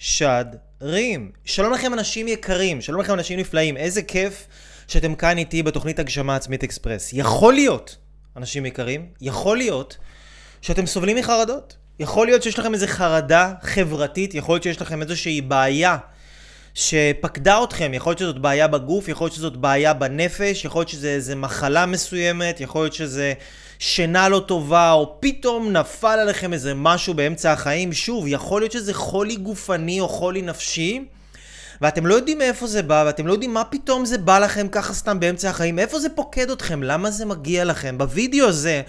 משדרים. שלום לכם אנשים יקרים, שלום לכם אנשים נפלאים, איזה כיף שאתם כאן איתי בתוכנית הגשמה עצמית אקספרס. יכול להיות, אנשים יקרים, יכול להיות שאתם סובלים מחרדות. יכול להיות שיש לכם איזו חרדה חברתית, יכול להיות שיש לכם איזושהי בעיה שפקדה אתכם, יכול להיות שזאת בעיה בגוף, יכול להיות שזאת בעיה בנפש, יכול להיות שזה איזה מחלה מסוימת, יכול להיות שזה שינה לא טובה, או פתאום נפל עליכם איזה משהו באמצע החיים. שוב, יכול להיות שזה חולי גופני או חולי נפשי. ואתם לא יודעים מאיפה זה בא, ואתם לא יודעים מה פתאום זה בא לכם ככה סתם באמצע החיים, מאיפה זה פוקד אתכם, למה זה מגיע לכם. בווידאו הזה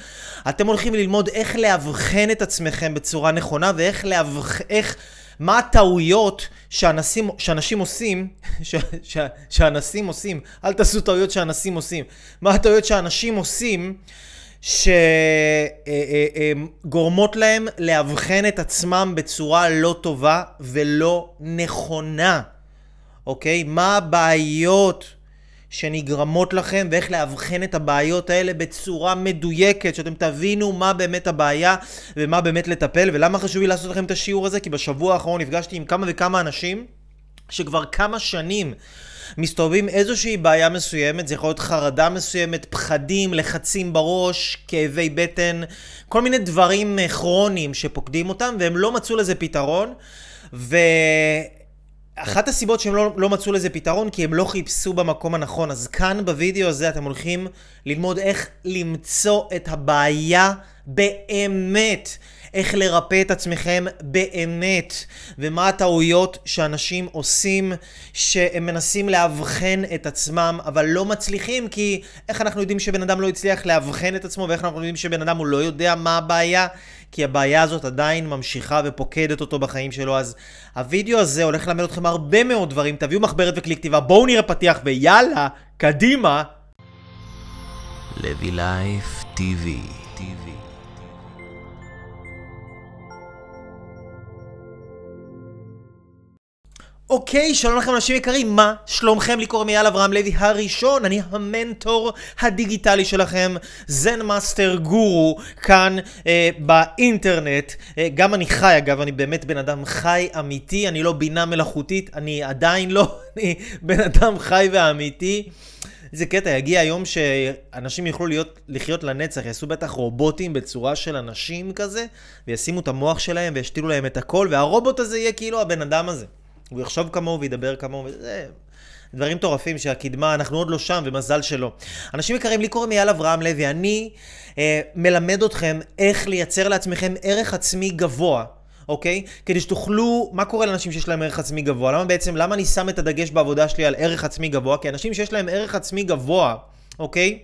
אתם הולכים ללמוד איך לאבחן את עצמכם בצורה נכונה, ואיך לאבחן, איך... מה הטעויות שאנשים, שאנשים עושים, ש, ש, שאנשים עושים, אל תעשו טעויות שאנשים עושים, מה הטעויות שאנשים עושים שגורמות להם לאבחן את עצמם בצורה לא טובה ולא נכונה, אוקיי? מה הבעיות שנגרמות לכם ואיך לאבחן את הבעיות האלה בצורה מדויקת, שאתם תבינו מה באמת הבעיה ומה באמת לטפל. ולמה חשוב לי לעשות לכם את השיעור הזה? כי בשבוע האחרון נפגשתי עם כמה וכמה אנשים שכבר כמה שנים מסתובבים איזושהי בעיה מסוימת, זה יכול להיות חרדה מסוימת, פחדים, לחצים בראש, כאבי בטן, כל מיני דברים כרוניים שפוקדים אותם והם לא מצאו לזה פתרון. ו... אחת הסיבות שהם לא, לא מצאו לזה פתרון, כי הם לא חיפשו במקום הנכון. אז כאן בווידאו הזה אתם הולכים ללמוד איך למצוא את הבעיה באמת. איך לרפא את עצמכם באמת, ומה הטעויות שאנשים עושים, שהם מנסים לאבחן את עצמם, אבל לא מצליחים, כי איך אנחנו יודעים שבן אדם לא הצליח לאבחן את עצמו, ואיך אנחנו יודעים שבן אדם הוא לא יודע מה הבעיה? כי הבעיה הזאת עדיין ממשיכה ופוקדת אותו בחיים שלו, אז הווידאו הזה הולך ללמד אתכם הרבה מאוד דברים, תביאו מחברת וכלי כתיבה, בואו נראה פתיח ויאללה, קדימה. לוי לייף טיווי אוקיי, שלום לכם אנשים יקרים, מה שלומכם? לי קוראים אייל אברהם לוי הראשון, אני המנטור הדיגיטלי שלכם, Zen master גורו, כאן אה, באינטרנט. אה, גם אני חי אגב, אני באמת בן אדם חי אמיתי, אני לא בינה מלאכותית, אני עדיין לא, אני בן אדם חי ואמיתי. איזה קטע, יגיע היום שאנשים יוכלו להיות, לחיות לנצח, יעשו בטח רובוטים בצורה של אנשים כזה, וישימו את המוח שלהם וישתילו להם את הכל, והרובוט הזה יהיה כאילו הבן אדם הזה. הוא יחשוב כמוהו וידבר כמוהו, וזה... דברים מטורפים שהקדמה, אנחנו עוד לא שם, ומזל שלא. אנשים יקרים, לי קוראים אייל אברהם לוי, אני אה, מלמד אתכם איך לייצר לעצמכם ערך עצמי גבוה. אוקיי? כדי שתוכלו, מה קורה לאנשים שיש להם ערך עצמי גבוה? למה בעצם, למה אני שם את הדגש בעבודה שלי על ערך עצמי גבוה? כי אנשים שיש להם ערך עצמי גבוה, אוקיי?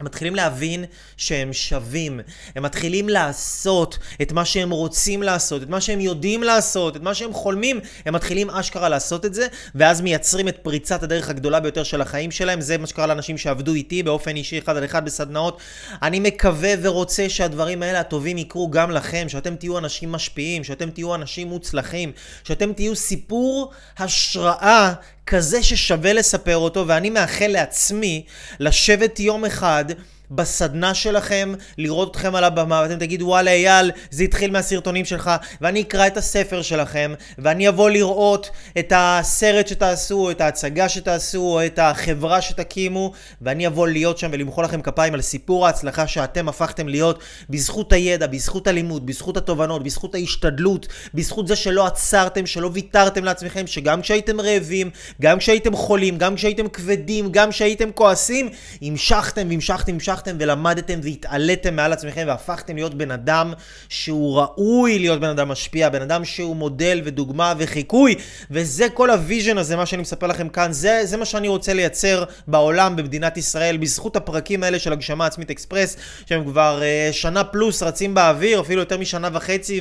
הם מתחילים להבין שהם שווים. הם מתחילים לעשות את מה שהם רוצים לעשות, את מה שהם יודעים לעשות, את מה שהם חולמים. הם מתחילים אשכרה לעשות את זה, ואז מייצרים את פריצת הדרך הגדולה ביותר של החיים שלהם. זה מה שקרה לאנשים שעבדו איתי באופן אישי אחד על אחד בסדנאות. אני מקווה ורוצה שהדברים האלה הטובים יקרו גם לכם, שאתם תהיו אנשים משפיעים, שאתם תהיו אנשים מוצלחים, שאתם תהיו סיפור השראה כזה ששווה לספר אותו, ואני מאחל לעצמי לשבת יום אחד בסדנה שלכם, לראות אתכם על הבמה, ואתם תגידו, וואלה אייל, זה התחיל מהסרטונים שלך, ואני אקרא את הספר שלכם, ואני אבוא לראות את הסרט שתעשו, את ההצגה שתעשו, או את החברה שתקימו, ואני אבוא להיות שם ולמחוא לכם כפיים על סיפור ההצלחה שאתם הפכתם להיות בזכות הידע, בזכות הלימוד, בזכות התובנות, בזכות ההשתדלות, בזכות זה שלא עצרתם, שלא ויתרתם לעצמכם, שגם כשהייתם רעבים, גם כשהייתם חולים, גם כשהייתם כבדים, גם כשהייתם כועסים, המשכתם והמשכתם, המשכתם. המשכתם ולמדתם והתעליתם מעל עצמכם והפכתם להיות בן אדם שהוא ראוי להיות בן אדם משפיע, בן אדם שהוא מודל ודוגמה וחיקוי, וזה כל ה vision הזה, מה שאני מספר לכם כאן, זה, זה מה שאני רוצה לייצר בעולם, במדינת ישראל, בזכות הפרקים האלה של הגשמה עצמית אקספרס, שהם כבר אה, שנה פלוס רצים באוויר, אפילו יותר משנה וחצי,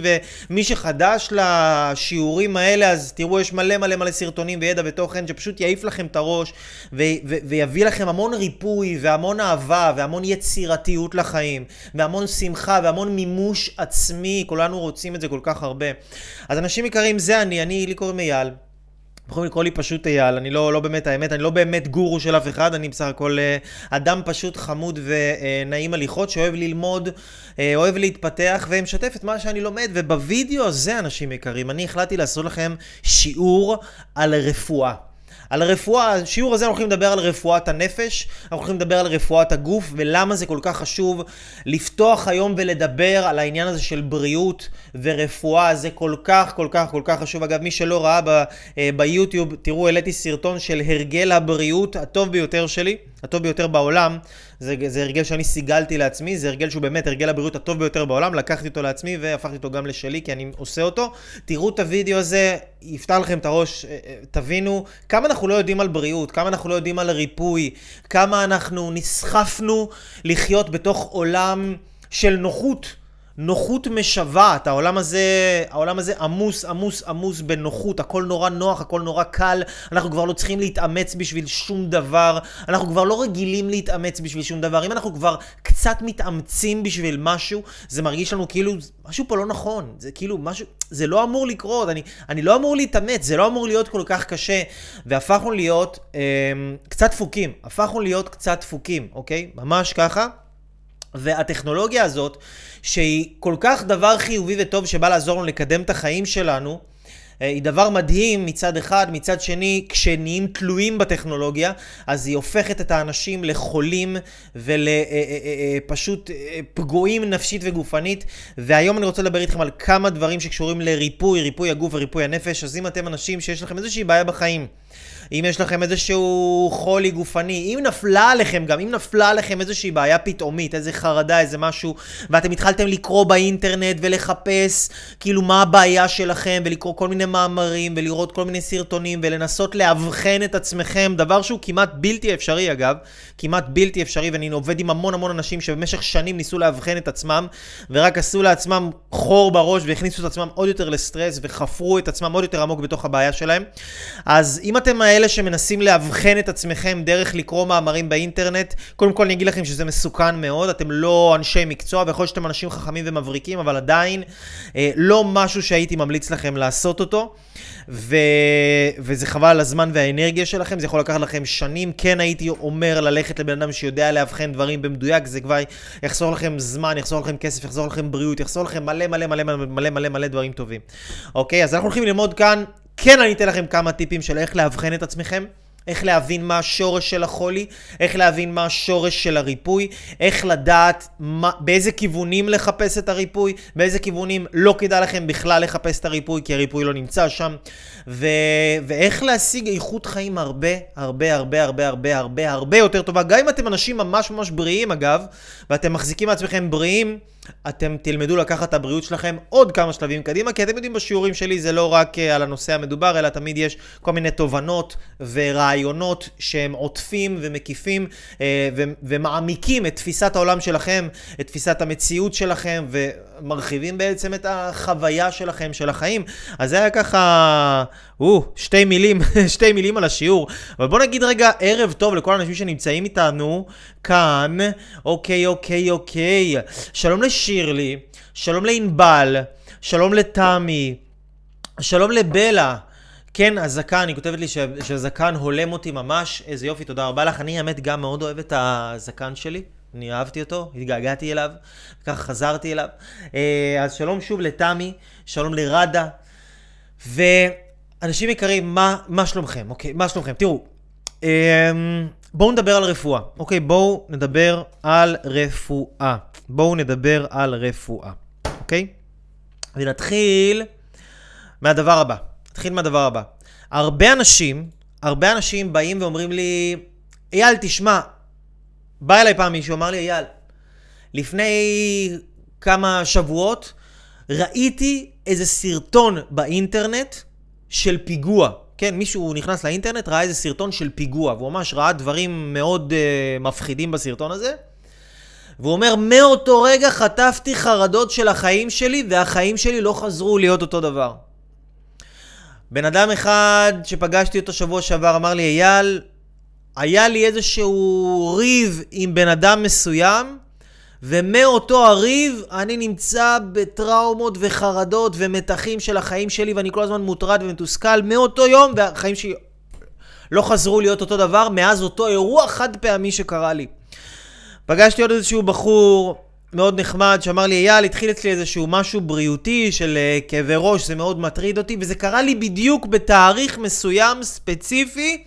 ומי שחדש לשיעורים האלה, אז תראו, יש מלא מלא מלא סרטונים וידע ותוכן שפשוט יעיף לכם את הראש, ו- ו- ויביא לכם המון ריפוי והמון אהבה והמון יצירתיות לחיים, והמון שמחה והמון מימוש עצמי, כולנו רוצים את זה כל כך הרבה. אז אנשים יקרים, זה אני, אני, לי קוראים אייל. יכולים לקרוא לי פשוט אייל, אני לא, לא באמת, האמת, אני לא באמת גורו של אף אחד, אני בסך הכל אה, אדם פשוט חמוד ונעים הליכות, שאוהב ללמוד, אה, אוהב להתפתח ומשתף את מה שאני לומד, ובווידאו הזה, אנשים יקרים, אני החלטתי לעשות לכם שיעור על רפואה. על הרפואה, השיעור הזה אנחנו הולכים לדבר על רפואת הנפש, אנחנו הולכים לדבר על רפואת הגוף ולמה זה כל כך חשוב לפתוח היום ולדבר על העניין הזה של בריאות ורפואה, זה כל כך כל כך כל כך חשוב. אגב, מי שלא ראה ב, אה, ביוטיוב, תראו, העליתי סרטון של הרגל הבריאות הטוב ביותר שלי, הטוב ביותר בעולם. זה, זה הרגל שאני סיגלתי לעצמי, זה הרגל שהוא באמת הרגל הבריאות הטוב ביותר בעולם, לקחתי אותו לעצמי והפכתי אותו גם לשלי, כי אני עושה אותו. תראו את הוידאו הזה, יפתח לכם את הראש, אה, אה, תבינו כמה אנחנו לא יודעים על בריאות, כמה אנחנו לא יודעים על ריפוי, כמה אנחנו נסחפנו לחיות בתוך עולם של נוחות. נוחות משוועת, העולם הזה, העולם הזה עמוס, עמוס, עמוס בנוחות, הכל נורא נוח, הכל נורא קל, אנחנו כבר לא צריכים להתאמץ בשביל שום דבר, אנחנו כבר לא רגילים להתאמץ בשביל שום דבר, אם אנחנו כבר קצת מתאמצים בשביל משהו, זה מרגיש לנו כאילו, משהו פה לא נכון, זה כאילו משהו, זה לא אמור לקרות, אני, אני לא אמור להתאמץ, זה לא אמור להיות כל כך קשה, והפכנו להיות אה, קצת דפוקים, הפכנו להיות קצת דפוקים, אוקיי? ממש ככה. והטכנולוגיה הזאת, שהיא כל כך דבר חיובי וטוב שבא לעזור לנו לקדם את החיים שלנו, אה, היא דבר מדהים מצד אחד, מצד שני, כשנהיים תלויים בטכנולוגיה, אז היא הופכת את האנשים לחולים ולפשוט אה, אה, פגועים נפשית וגופנית. והיום אני רוצה לדבר איתכם על כמה דברים שקשורים לריפוי, ריפוי הגוף וריפוי הנפש. אז אם אתם אנשים שיש לכם איזושהי בעיה בחיים, אם יש לכם איזשהו חולי גופני, אם נפלה עליכם גם, אם נפלה עליכם איזושהי בעיה פתאומית, איזה חרדה, איזה משהו, ואתם התחלתם לקרוא באינטרנט ולחפש כאילו מה הבעיה שלכם, ולקרוא כל מיני מאמרים, ולראות כל מיני סרטונים, ולנסות לאבחן את עצמכם, דבר שהוא כמעט בלתי אפשרי אגב, כמעט בלתי אפשרי, ואני עובד עם המון המון אנשים שבמשך שנים ניסו לאבחן את עצמם, ורק עשו לעצמם חור בראש, והכניסו את עצמם עוד יותר לסטרס, וחפרו את עצמם עוד יותר עמוק בתוך הבעיה שלהם. אז אם אתם אלה שמנסים לאבחן את עצמכם דרך לקרוא מאמרים באינטרנט, קודם כל אני אגיד לכם שזה מסוכן מאוד, אתם לא אנשי מקצוע, ויכול להיות שאתם אנשים חכמים ומבריקים, אבל עדיין אה, לא משהו שהייתי ממליץ לכם לעשות אותו. ו... וזה חבל על הזמן והאנרגיה שלכם, זה יכול לקחת לכם שנים. כן הייתי אומר ללכת לבן אדם שיודע לאבחן דברים במדויק, זה כבר יחסור לכם זמן, יחסור לכם כסף, יחסור לכם בריאות, יחסור לכם מלא מלא מלא מלא מלא מלא מלא דברים טובים. אוקיי, אז אנחנו הולכים ללמוד כאן כן, אני אתן לכם כמה טיפים של איך לאבחן את עצמכם. איך להבין מה השורש של החולי, איך להבין מה השורש של הריפוי, איך לדעת מה, באיזה כיוונים לחפש את הריפוי, באיזה כיוונים לא כדאי לכם בכלל לחפש את הריפוי, כי הריפוי לא נמצא שם, ו, ואיך להשיג איכות חיים הרבה, הרבה, הרבה, הרבה, הרבה, הרבה, הרבה יותר טובה. גם אם אתם אנשים ממש ממש בריאים אגב, ואתם מחזיקים מעצמכם בריאים, אתם תלמדו לקחת את הבריאות שלכם עוד כמה שלבים קדימה, כי אתם יודעים בשיעורים שלי זה לא רק אה, על הנושא המדובר, אלא תמיד יש כל מיני תובנות ורעיונות שהם עוטפים ומקיפים אה, ומעמיקים את תפיסת העולם שלכם, את תפיסת המציאות שלכם, ומרחיבים בעצם את החוויה שלכם, של החיים. אז זה היה ככה, או, שתי מילים, שתי מילים על השיעור. אבל בואו נגיד רגע ערב טוב לכל האנשים שנמצאים איתנו כאן. אוקיי, אוקיי, אוקיי. שלום לשירלי, שלום לענבל, שלום לתמי, שלום לבלה. כן, הזקן, היא כותבת לי שהזקן הולם אותי ממש, איזה יופי, תודה רבה לך. אני האמת גם מאוד אוהב את הזקן שלי. אני אהבתי אותו, התגעגעתי אליו, ככה חזרתי אליו. אה, אז שלום שוב לתמי, שלום לרדה. ואנשים יקרים, מה, מה שלומכם? אוקיי, מה שלומכם? תראו, אמ, בואו נדבר על רפואה. אוקיי, בואו נדבר על רפואה. בואו נדבר על רפואה, אוקיי? ונתחיל מהדבר הבא. נתחיל מהדבר הבא. הרבה אנשים, הרבה אנשים באים ואומרים לי, אייל, תשמע, בא אליי פעם מישהו, אמר לי, אייל, לפני כמה שבועות ראיתי איזה סרטון באינטרנט של פיגוע. כן, מישהו נכנס לאינטרנט, ראה איזה סרטון של פיגוע, והוא ממש ראה דברים מאוד uh, מפחידים בסרטון הזה. והוא אומר, מאותו רגע חטפתי חרדות של החיים שלי, והחיים שלי לא חזרו להיות אותו דבר. בן אדם אחד שפגשתי אותו שבוע שעבר אמר לי, אייל, היה לי איזשהו ריב עם בן אדם מסוים, ומאותו הריב אני נמצא בטראומות וחרדות ומתחים של החיים שלי ואני כל הזמן מוטרד ומתוסכל מאותו יום והחיים שלי לא חזרו להיות אותו דבר מאז אותו אירוע חד פעמי שקרה לי. פגשתי עוד איזשהו בחור מאוד נחמד שאמר לי, אייל, התחיל אצלי איזשהו משהו בריאותי של uh, כאבי ראש, זה מאוד מטריד אותי, וזה קרה לי בדיוק בתאריך מסוים ספציפי.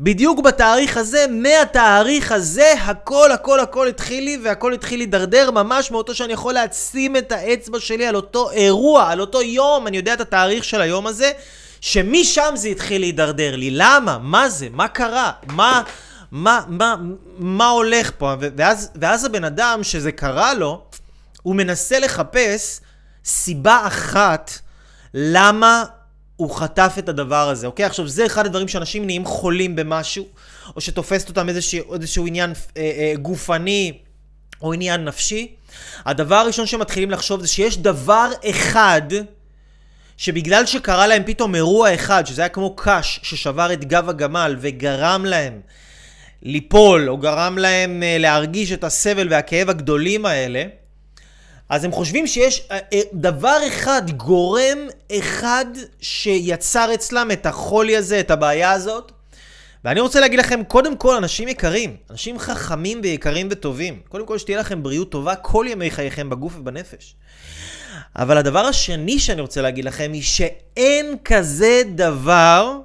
בדיוק בתאריך הזה, מהתאריך הזה, הכל הכל הכל התחיל לי והכל התחיל להידרדר ממש מאותו שאני יכול להשים את האצבע שלי על אותו אירוע, על אותו יום, אני יודע את התאריך של היום הזה, שמשם זה התחיל להידרדר לי. למה? מה זה? מה קרה? מה... מה, מה, מה הולך פה? ואז, ואז הבן אדם שזה קרה לו, הוא מנסה לחפש סיבה אחת למה הוא חטף את הדבר הזה, אוקיי? עכשיו, זה אחד הדברים שאנשים נהיים חולים במשהו, או שתופסת אותם איזשהו, איזשהו עניין אה, אה, גופני או עניין נפשי. הדבר הראשון שמתחילים לחשוב זה שיש דבר אחד שבגלל שקרה להם פתאום אירוע אחד, שזה היה כמו קש ששבר את גב הגמל וגרם להם ליפול, או גרם להם אה, להרגיש את הסבל והכאב הגדולים האלה, אז הם חושבים שיש אה, אה, דבר אחד, גורם אחד שיצר אצלם את החולי הזה, את הבעיה הזאת. ואני רוצה להגיד לכם, קודם כל, אנשים יקרים, אנשים חכמים ויקרים וטובים. קודם כל, שתהיה לכם בריאות טובה כל ימי חייכם בגוף ובנפש. אבל הדבר השני שאני רוצה להגיד לכם, היא שאין כזה דבר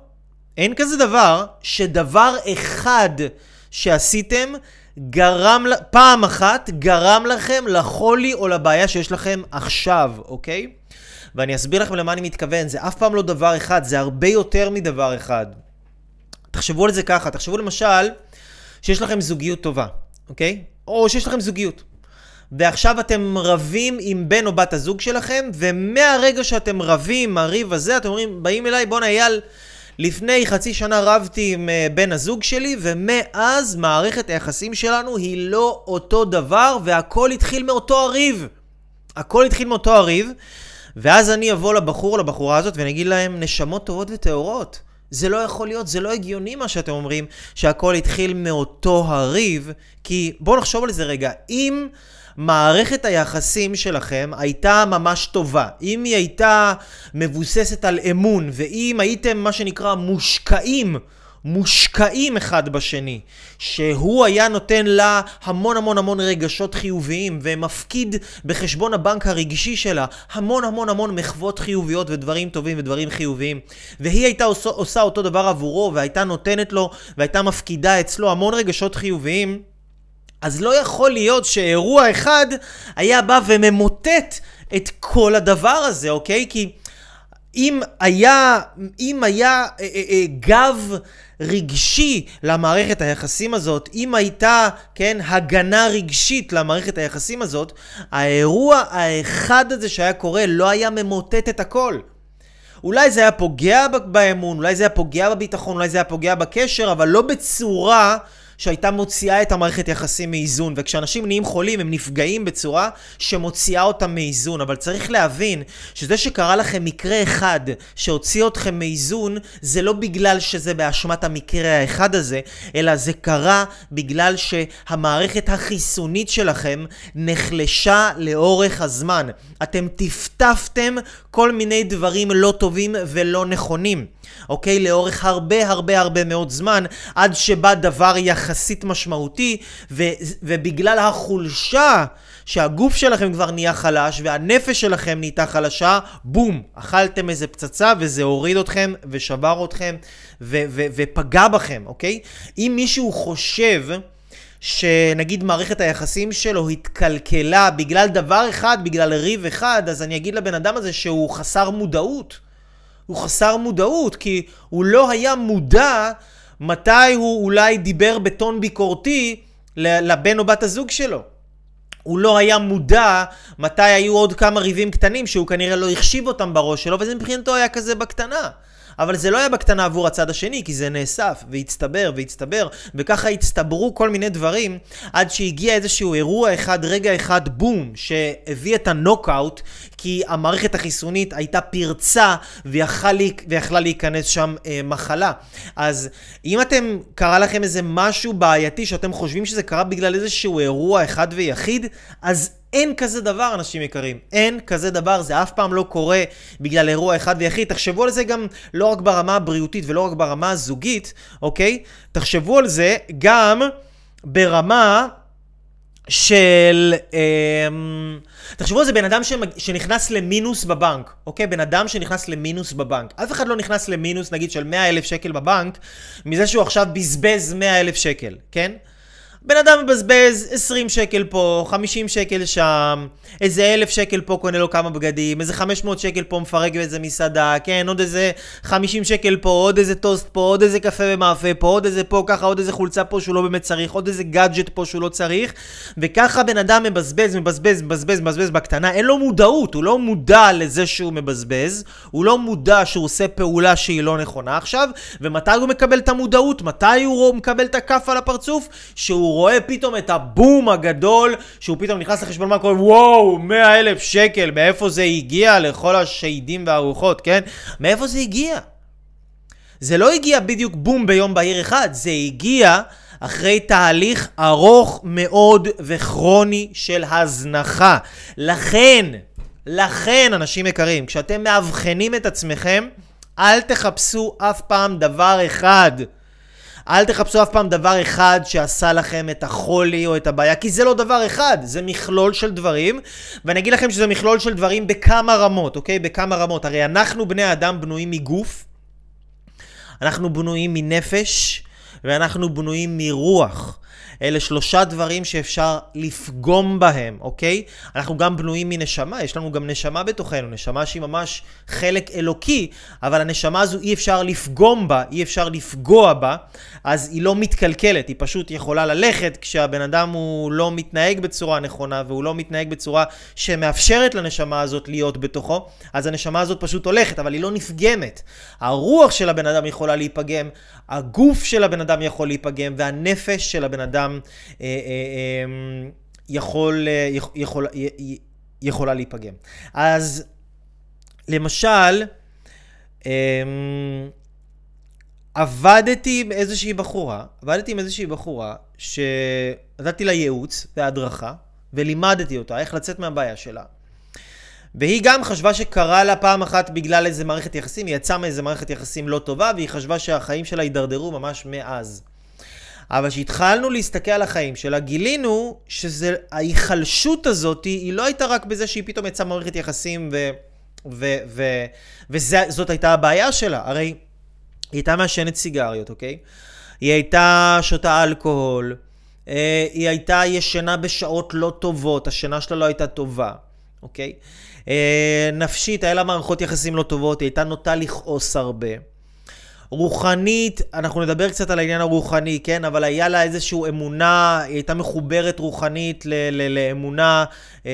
אין כזה דבר שדבר אחד שעשיתם גרם, פעם אחת גרם לכם לחולי או לבעיה שיש לכם עכשיו, אוקיי? ואני אסביר לכם למה אני מתכוון, זה אף פעם לא דבר אחד, זה הרבה יותר מדבר אחד. תחשבו על זה ככה, תחשבו למשל שיש לכם זוגיות טובה, אוקיי? או שיש לכם זוגיות. ועכשיו אתם רבים עם בן או בת הזוג שלכם, ומהרגע שאתם רבים, הריב הזה, אתם אומרים, באים אליי, בואנה אייל, לפני חצי שנה רבתי עם אה, בן הזוג שלי, ומאז מערכת היחסים שלנו היא לא אותו דבר, והכל התחיל מאותו הריב. הכל התחיל מאותו הריב, ואז אני אבוא לבחור לבחורה הזאת ואני אגיד להם, נשמות טובות וטהורות. זה לא יכול להיות, זה לא הגיוני מה שאתם אומרים, שהכל התחיל מאותו הריב, כי בואו נחשוב על זה רגע. אם... מערכת היחסים שלכם הייתה ממש טובה, אם היא הייתה מבוססת על אמון, ואם הייתם מה שנקרא מושקעים, מושקעים אחד בשני, שהוא היה נותן לה המון המון המון רגשות חיוביים ומפקיד בחשבון הבנק הרגשי שלה המון המון המון מחוות חיוביות ודברים טובים ודברים חיוביים. והיא הייתה עושה, עושה אותו דבר עבורו והייתה נותנת לו והייתה מפקידה אצלו המון רגשות חיוביים אז לא יכול להיות שאירוע אחד היה בא וממוטט את כל הדבר הזה, אוקיי? כי אם היה, אם היה אה, אה, אה, גב רגשי למערכת היחסים הזאת, אם הייתה, כן, הגנה רגשית למערכת היחסים הזאת, האירוע האחד הזה שהיה קורה לא היה ממוטט את הכל. אולי זה היה פוגע באמון, אולי זה היה פוגע בביטחון, אולי זה היה פוגע בקשר, אבל לא בצורה שהייתה מוציאה את המערכת יחסים מאיזון, וכשאנשים נהיים חולים הם נפגעים בצורה שמוציאה אותם מאיזון, אבל צריך להבין שזה שקרה לכם מקרה אחד שהוציא אתכם מאיזון, זה לא בגלל שזה באשמת המקרה האחד הזה, אלא זה קרה בגלל שהמערכת החיסונית שלכם נחלשה לאורך הזמן. אתם טפטפתם כל מיני דברים לא טובים ולא נכונים. אוקיי? לאורך הרבה הרבה הרבה מאוד זמן, עד שבא דבר יחסית משמעותי, ו- ובגלל החולשה שהגוף שלכם כבר נהיה חלש, והנפש שלכם נהייתה חלשה, בום, אכלתם איזה פצצה וזה הוריד אתכם ושבר אתכם ו- ו- ופגע בכם, אוקיי? אם מישהו חושב... שנגיד מערכת היחסים שלו התקלקלה בגלל דבר אחד, בגלל ריב אחד, אז אני אגיד לבן אדם הזה שהוא חסר מודעות. הוא חסר מודעות, כי הוא לא היה מודע מתי הוא אולי דיבר בטון ביקורתי לבן או בת הזוג שלו. הוא לא היה מודע מתי היו עוד כמה ריבים קטנים שהוא כנראה לא החשיב אותם בראש שלו, וזה מבחינתו היה כזה בקטנה. אבל זה לא היה בקטנה עבור הצד השני, כי זה נאסף, והצטבר, והצטבר, וככה הצטברו כל מיני דברים, עד שהגיע איזשהו אירוע אחד, רגע אחד, בום, שהביא את הנוקאוט, כי המערכת החיסונית הייתה פרצה, ויכלה להיכנס שם אה, מחלה. אז אם אתם, קרה לכם איזה משהו בעייתי, שאתם חושבים שזה קרה בגלל איזשהו אירוע אחד ויחיד, אז אין כזה דבר, אנשים יקרים. אין כזה דבר, זה אף פעם לא קורה בגלל אירוע אחד ויחיד. תחשבו על זה גם לא רק ברמה הבריאותית ולא רק ברמה הזוגית, אוקיי? תחשבו על זה גם ברמה של... אה, תחשבו על זה בן אדם שנכנס למינוס בבנק, אוקיי? בן אדם שנכנס למינוס בבנק. אף אחד לא נכנס למינוס, נגיד, של 100 אלף שקל בבנק, מזה שהוא עכשיו בזבז 100 אלף שקל, כן? בן אדם מבזבז 20 שקל פה, 50 שקל שם, איזה 1,000 שקל פה קונה לו כמה בגדים, איזה 500 שקל פה מפרק באיזה מסעדה, כן, עוד איזה 50 שקל פה, עוד איזה טוסט פה, עוד איזה קפה ומאפה פה, עוד איזה פה, ככה עוד איזה חולצה פה שהוא לא באמת צריך, עוד איזה גאדג'ט פה שהוא לא צריך, וככה בן אדם מבזבז, מבזבז, מבזבז, מבזבז בקטנה, אין לו מודעות, הוא לא מודע לזה שהוא מבזבז, הוא לא מודע שהוא עושה פעולה שהיא לא נכונה עכשיו, ומתי הוא מקבל את המודעות? מתי הוא מקבל את הכף על הפרצוף? שהוא רואה פתאום את הבום הגדול, שהוא פתאום נכנס לחשבון מה קורה, וואו, 100 אלף שקל, מאיפה זה הגיע לכל השהידים והרוחות, כן? מאיפה זה הגיע? זה לא הגיע בדיוק בום ביום בהיר אחד, זה הגיע אחרי תהליך ארוך מאוד וכרוני של הזנחה. לכן, לכן, אנשים יקרים, כשאתם מאבחנים את עצמכם, אל תחפשו אף פעם דבר אחד. אל תחפשו אף פעם דבר אחד שעשה לכם את החולי או את הבעיה, כי זה לא דבר אחד, זה מכלול של דברים, ואני אגיד לכם שזה מכלול של דברים בכמה רמות, אוקיי? בכמה רמות. הרי אנחנו בני אדם בנויים מגוף, אנחנו בנויים מנפש, ואנחנו בנויים מרוח. אלה שלושה דברים שאפשר לפגום בהם, אוקיי? אנחנו גם בנויים מנשמה, יש לנו גם נשמה בתוכנו, נשמה שהיא ממש חלק אלוקי, אבל הנשמה הזו אי אפשר לפגום בה, אי אפשר לפגוע בה, אז היא לא מתקלקלת, היא פשוט יכולה ללכת כשהבן אדם הוא לא מתנהג בצורה נכונה והוא לא מתנהג בצורה שמאפשרת לנשמה הזאת להיות בתוכו, אז הנשמה הזאת פשוט הולכת, אבל היא לא נפגמת. הרוח של הבן אדם יכולה להיפגם, הגוף של הבן אדם יכול להיפגם, והנפש של הבן אדם אה, אה, אה, יכול, יכול, יכולה להיפגם. אז למשל, עבדתי עם איזושהי בחורה, עבדתי עם איזושהי בחורה שנתתי לה ייעוץ והדרכה, ולימדתי אותה איך לצאת מהבעיה שלה. והיא גם חשבה שקרה לה פעם אחת בגלל איזה מערכת יחסים, היא יצאה מאיזה מערכת יחסים לא טובה, והיא חשבה שהחיים שלה הידרדרו ממש מאז. אבל כשהתחלנו להסתכל על החיים שלה, גילינו שההיחלשות הזאת היא לא הייתה רק בזה שהיא פתאום יצאה ממערכת יחסים ו... ו... ו... וזאת הייתה הבעיה שלה. הרי היא הייתה מעשנת סיגריות, אוקיי? היא הייתה שותה אלכוהול, אה, היא הייתה ישנה בשעות לא טובות, השינה שלה לא הייתה טובה, אוקיי? אה, נפשית, היה לה מערכות יחסים לא טובות, היא הייתה נוטה לכעוס הרבה. רוחנית, אנחנו נדבר קצת על העניין הרוחני, כן? אבל היה לה איזושהי אמונה, היא הייתה מחוברת רוחנית ל- ל- לאמונה אה,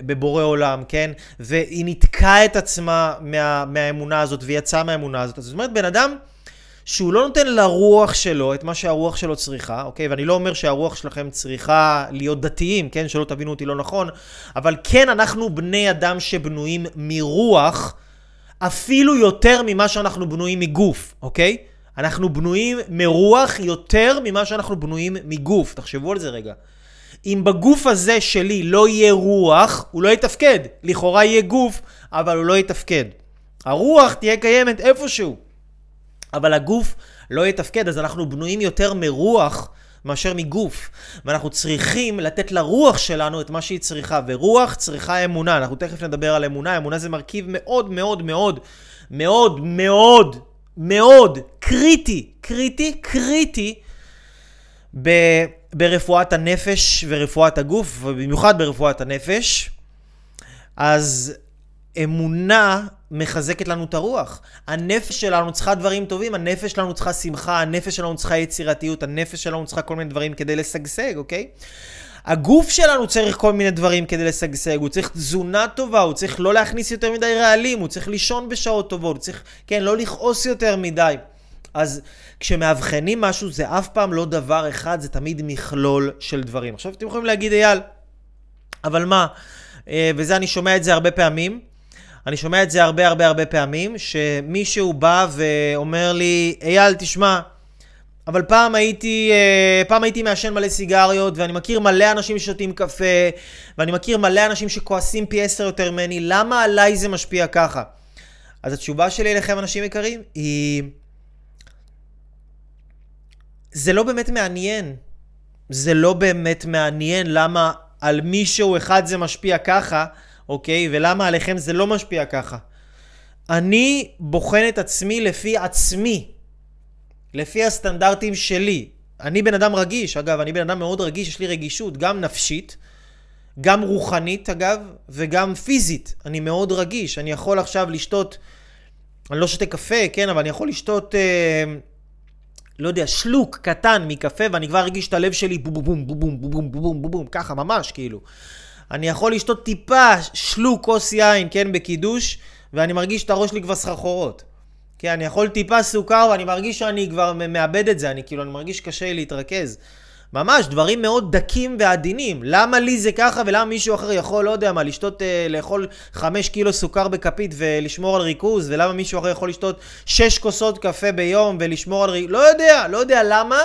בבורא עולם, כן? והיא ניתקה את עצמה מה- מהאמונה הזאת ויצאה מהאמונה הזאת. זאת אומרת, בן אדם... שהוא לא נותן לרוח שלו את מה שהרוח שלו צריכה, אוקיי? ואני לא אומר שהרוח שלכם צריכה להיות דתיים, כן? שלא תבינו אותי לא נכון, אבל כן, אנחנו בני אדם שבנויים מרוח, אפילו יותר ממה שאנחנו בנויים מגוף, אוקיי? אנחנו בנויים מרוח יותר ממה שאנחנו בנויים מגוף. תחשבו על זה רגע. אם בגוף הזה שלי לא יהיה רוח, הוא לא יתפקד. לכאורה יהיה גוף, אבל הוא לא יתפקד. הרוח תהיה קיימת איפשהו. אבל הגוף לא יתפקד, אז אנחנו בנויים יותר מרוח מאשר מגוף. ואנחנו צריכים לתת לרוח שלנו את מה שהיא צריכה, ורוח צריכה אמונה. אנחנו תכף נדבר על אמונה, אמונה זה מרכיב מאוד מאוד מאוד מאוד מאוד מאוד קריטי, קריטי, קריטי ב, ברפואת הנפש ורפואת הגוף, ובמיוחד ברפואת הנפש. אז אמונה מחזקת לנו את הרוח. הנפש שלנו צריכה דברים טובים, הנפש שלנו צריכה שמחה, הנפש שלנו צריכה יצירתיות, הנפש שלנו צריכה כל מיני דברים כדי לשגשג, אוקיי? הגוף שלנו צריך כל מיני דברים כדי לשגשג, הוא צריך תזונה טובה, הוא צריך לא להכניס יותר מדי רעלים, הוא צריך לישון בשעות טובות, הוא צריך, כן, לא לכעוס יותר מדי. אז כשמאבחנים משהו זה אף פעם לא דבר אחד, זה תמיד מכלול של דברים. עכשיו אתם יכולים להגיד, אייל, אבל מה, אה, וזה אני שומע את זה הרבה פעמים, אני שומע את זה הרבה הרבה הרבה פעמים, שמישהו בא ואומר לי, אייל, תשמע, אבל פעם הייתי, אה, פעם הייתי מעשן מלא סיגריות, ואני מכיר מלא אנשים ששותים קפה, ואני מכיר מלא אנשים שכועסים פי עשר יותר ממני, למה עליי זה משפיע ככה? אז התשובה שלי אליכם, אנשים יקרים, היא... זה לא באמת מעניין. זה לא באמת מעניין למה על מישהו אחד זה משפיע ככה, אוקיי? ולמה עליכם זה לא משפיע ככה. אני בוחן את עצמי לפי עצמי. לפי הסטנדרטים שלי. אני בן אדם רגיש, אגב, אני בן אדם מאוד רגיש, יש לי רגישות, גם נפשית, גם רוחנית, אגב, וגם פיזית. אני מאוד רגיש. אני יכול עכשיו לשתות, אני לא שותה קפה, כן, אבל אני יכול לשתות, אה, לא יודע, שלוק קטן מקפה, ואני כבר ארגיש את הלב שלי בום בום בום בום בום בום בום בום בום, ככה, ממש, כאילו. אני יכול לשתות טיפה שלוק כוס יין, כן, בקידוש, ואני מרגיש את הראש שלי כבר סחרחורות. כן, אני יכול טיפה סוכר ואני מרגיש שאני כבר מאבד את זה, אני כאילו, אני מרגיש קשה לי להתרכז. ממש, דברים מאוד דקים ועדינים. למה לי זה ככה ולמה מישהו אחר יכול, לא יודע מה, לשתות, אה, לאכול חמש קילו סוכר בכפית ולשמור על ריכוז, ולמה מישהו אחר יכול לשתות שש כוסות קפה ביום ולשמור על ריכוז, לא יודע, לא יודע למה,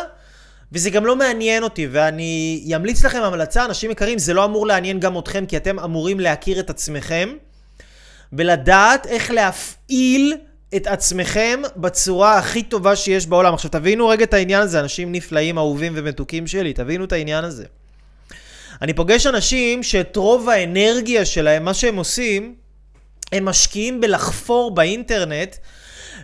וזה גם לא מעניין אותי, ואני אמליץ לכם המלצה, אנשים יקרים, זה לא אמור לעניין גם אתכם, כי אתם אמורים להכיר את עצמכם, ולדעת איך להפעיל את עצמכם בצורה הכי טובה שיש בעולם. עכשיו תבינו רגע את העניין הזה, אנשים נפלאים, אהובים ומתוקים שלי, תבינו את העניין הזה. אני פוגש אנשים שאת רוב האנרגיה שלהם, מה שהם עושים, הם משקיעים בלחפור באינטרנט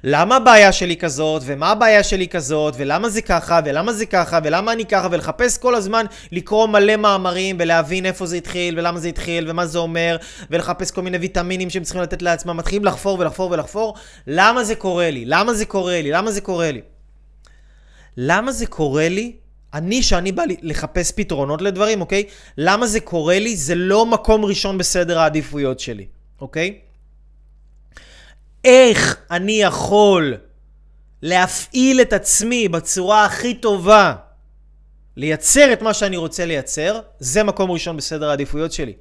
למה הבעיה שלי כזאת, ומה הבעיה שלי כזאת, ולמה זה ככה, ולמה זה ככה, ולמה אני ככה, ולחפש כל הזמן לקרוא מלא מאמרים, ולהבין איפה זה התחיל, ולמה זה התחיל, ומה זה אומר, ולחפש כל מיני ויטמינים שהם צריכים לתת לעצמם, מתחילים לחפור ולחפור ולחפור, למה זה קורה לי? למה זה קורה לי? למה זה קורה לי? למה זה קורה לי? אני, שאני בא לחפש פתרונות לדברים, אוקיי? למה זה קורה לי? זה לא מקום ראשון בסדר העדיפויות שלי, אוקיי? איך אני יכול להפעיל את עצמי בצורה הכי טובה, לייצר את מה שאני רוצה לייצר, זה מקום ראשון בסדר העדיפויות שלי.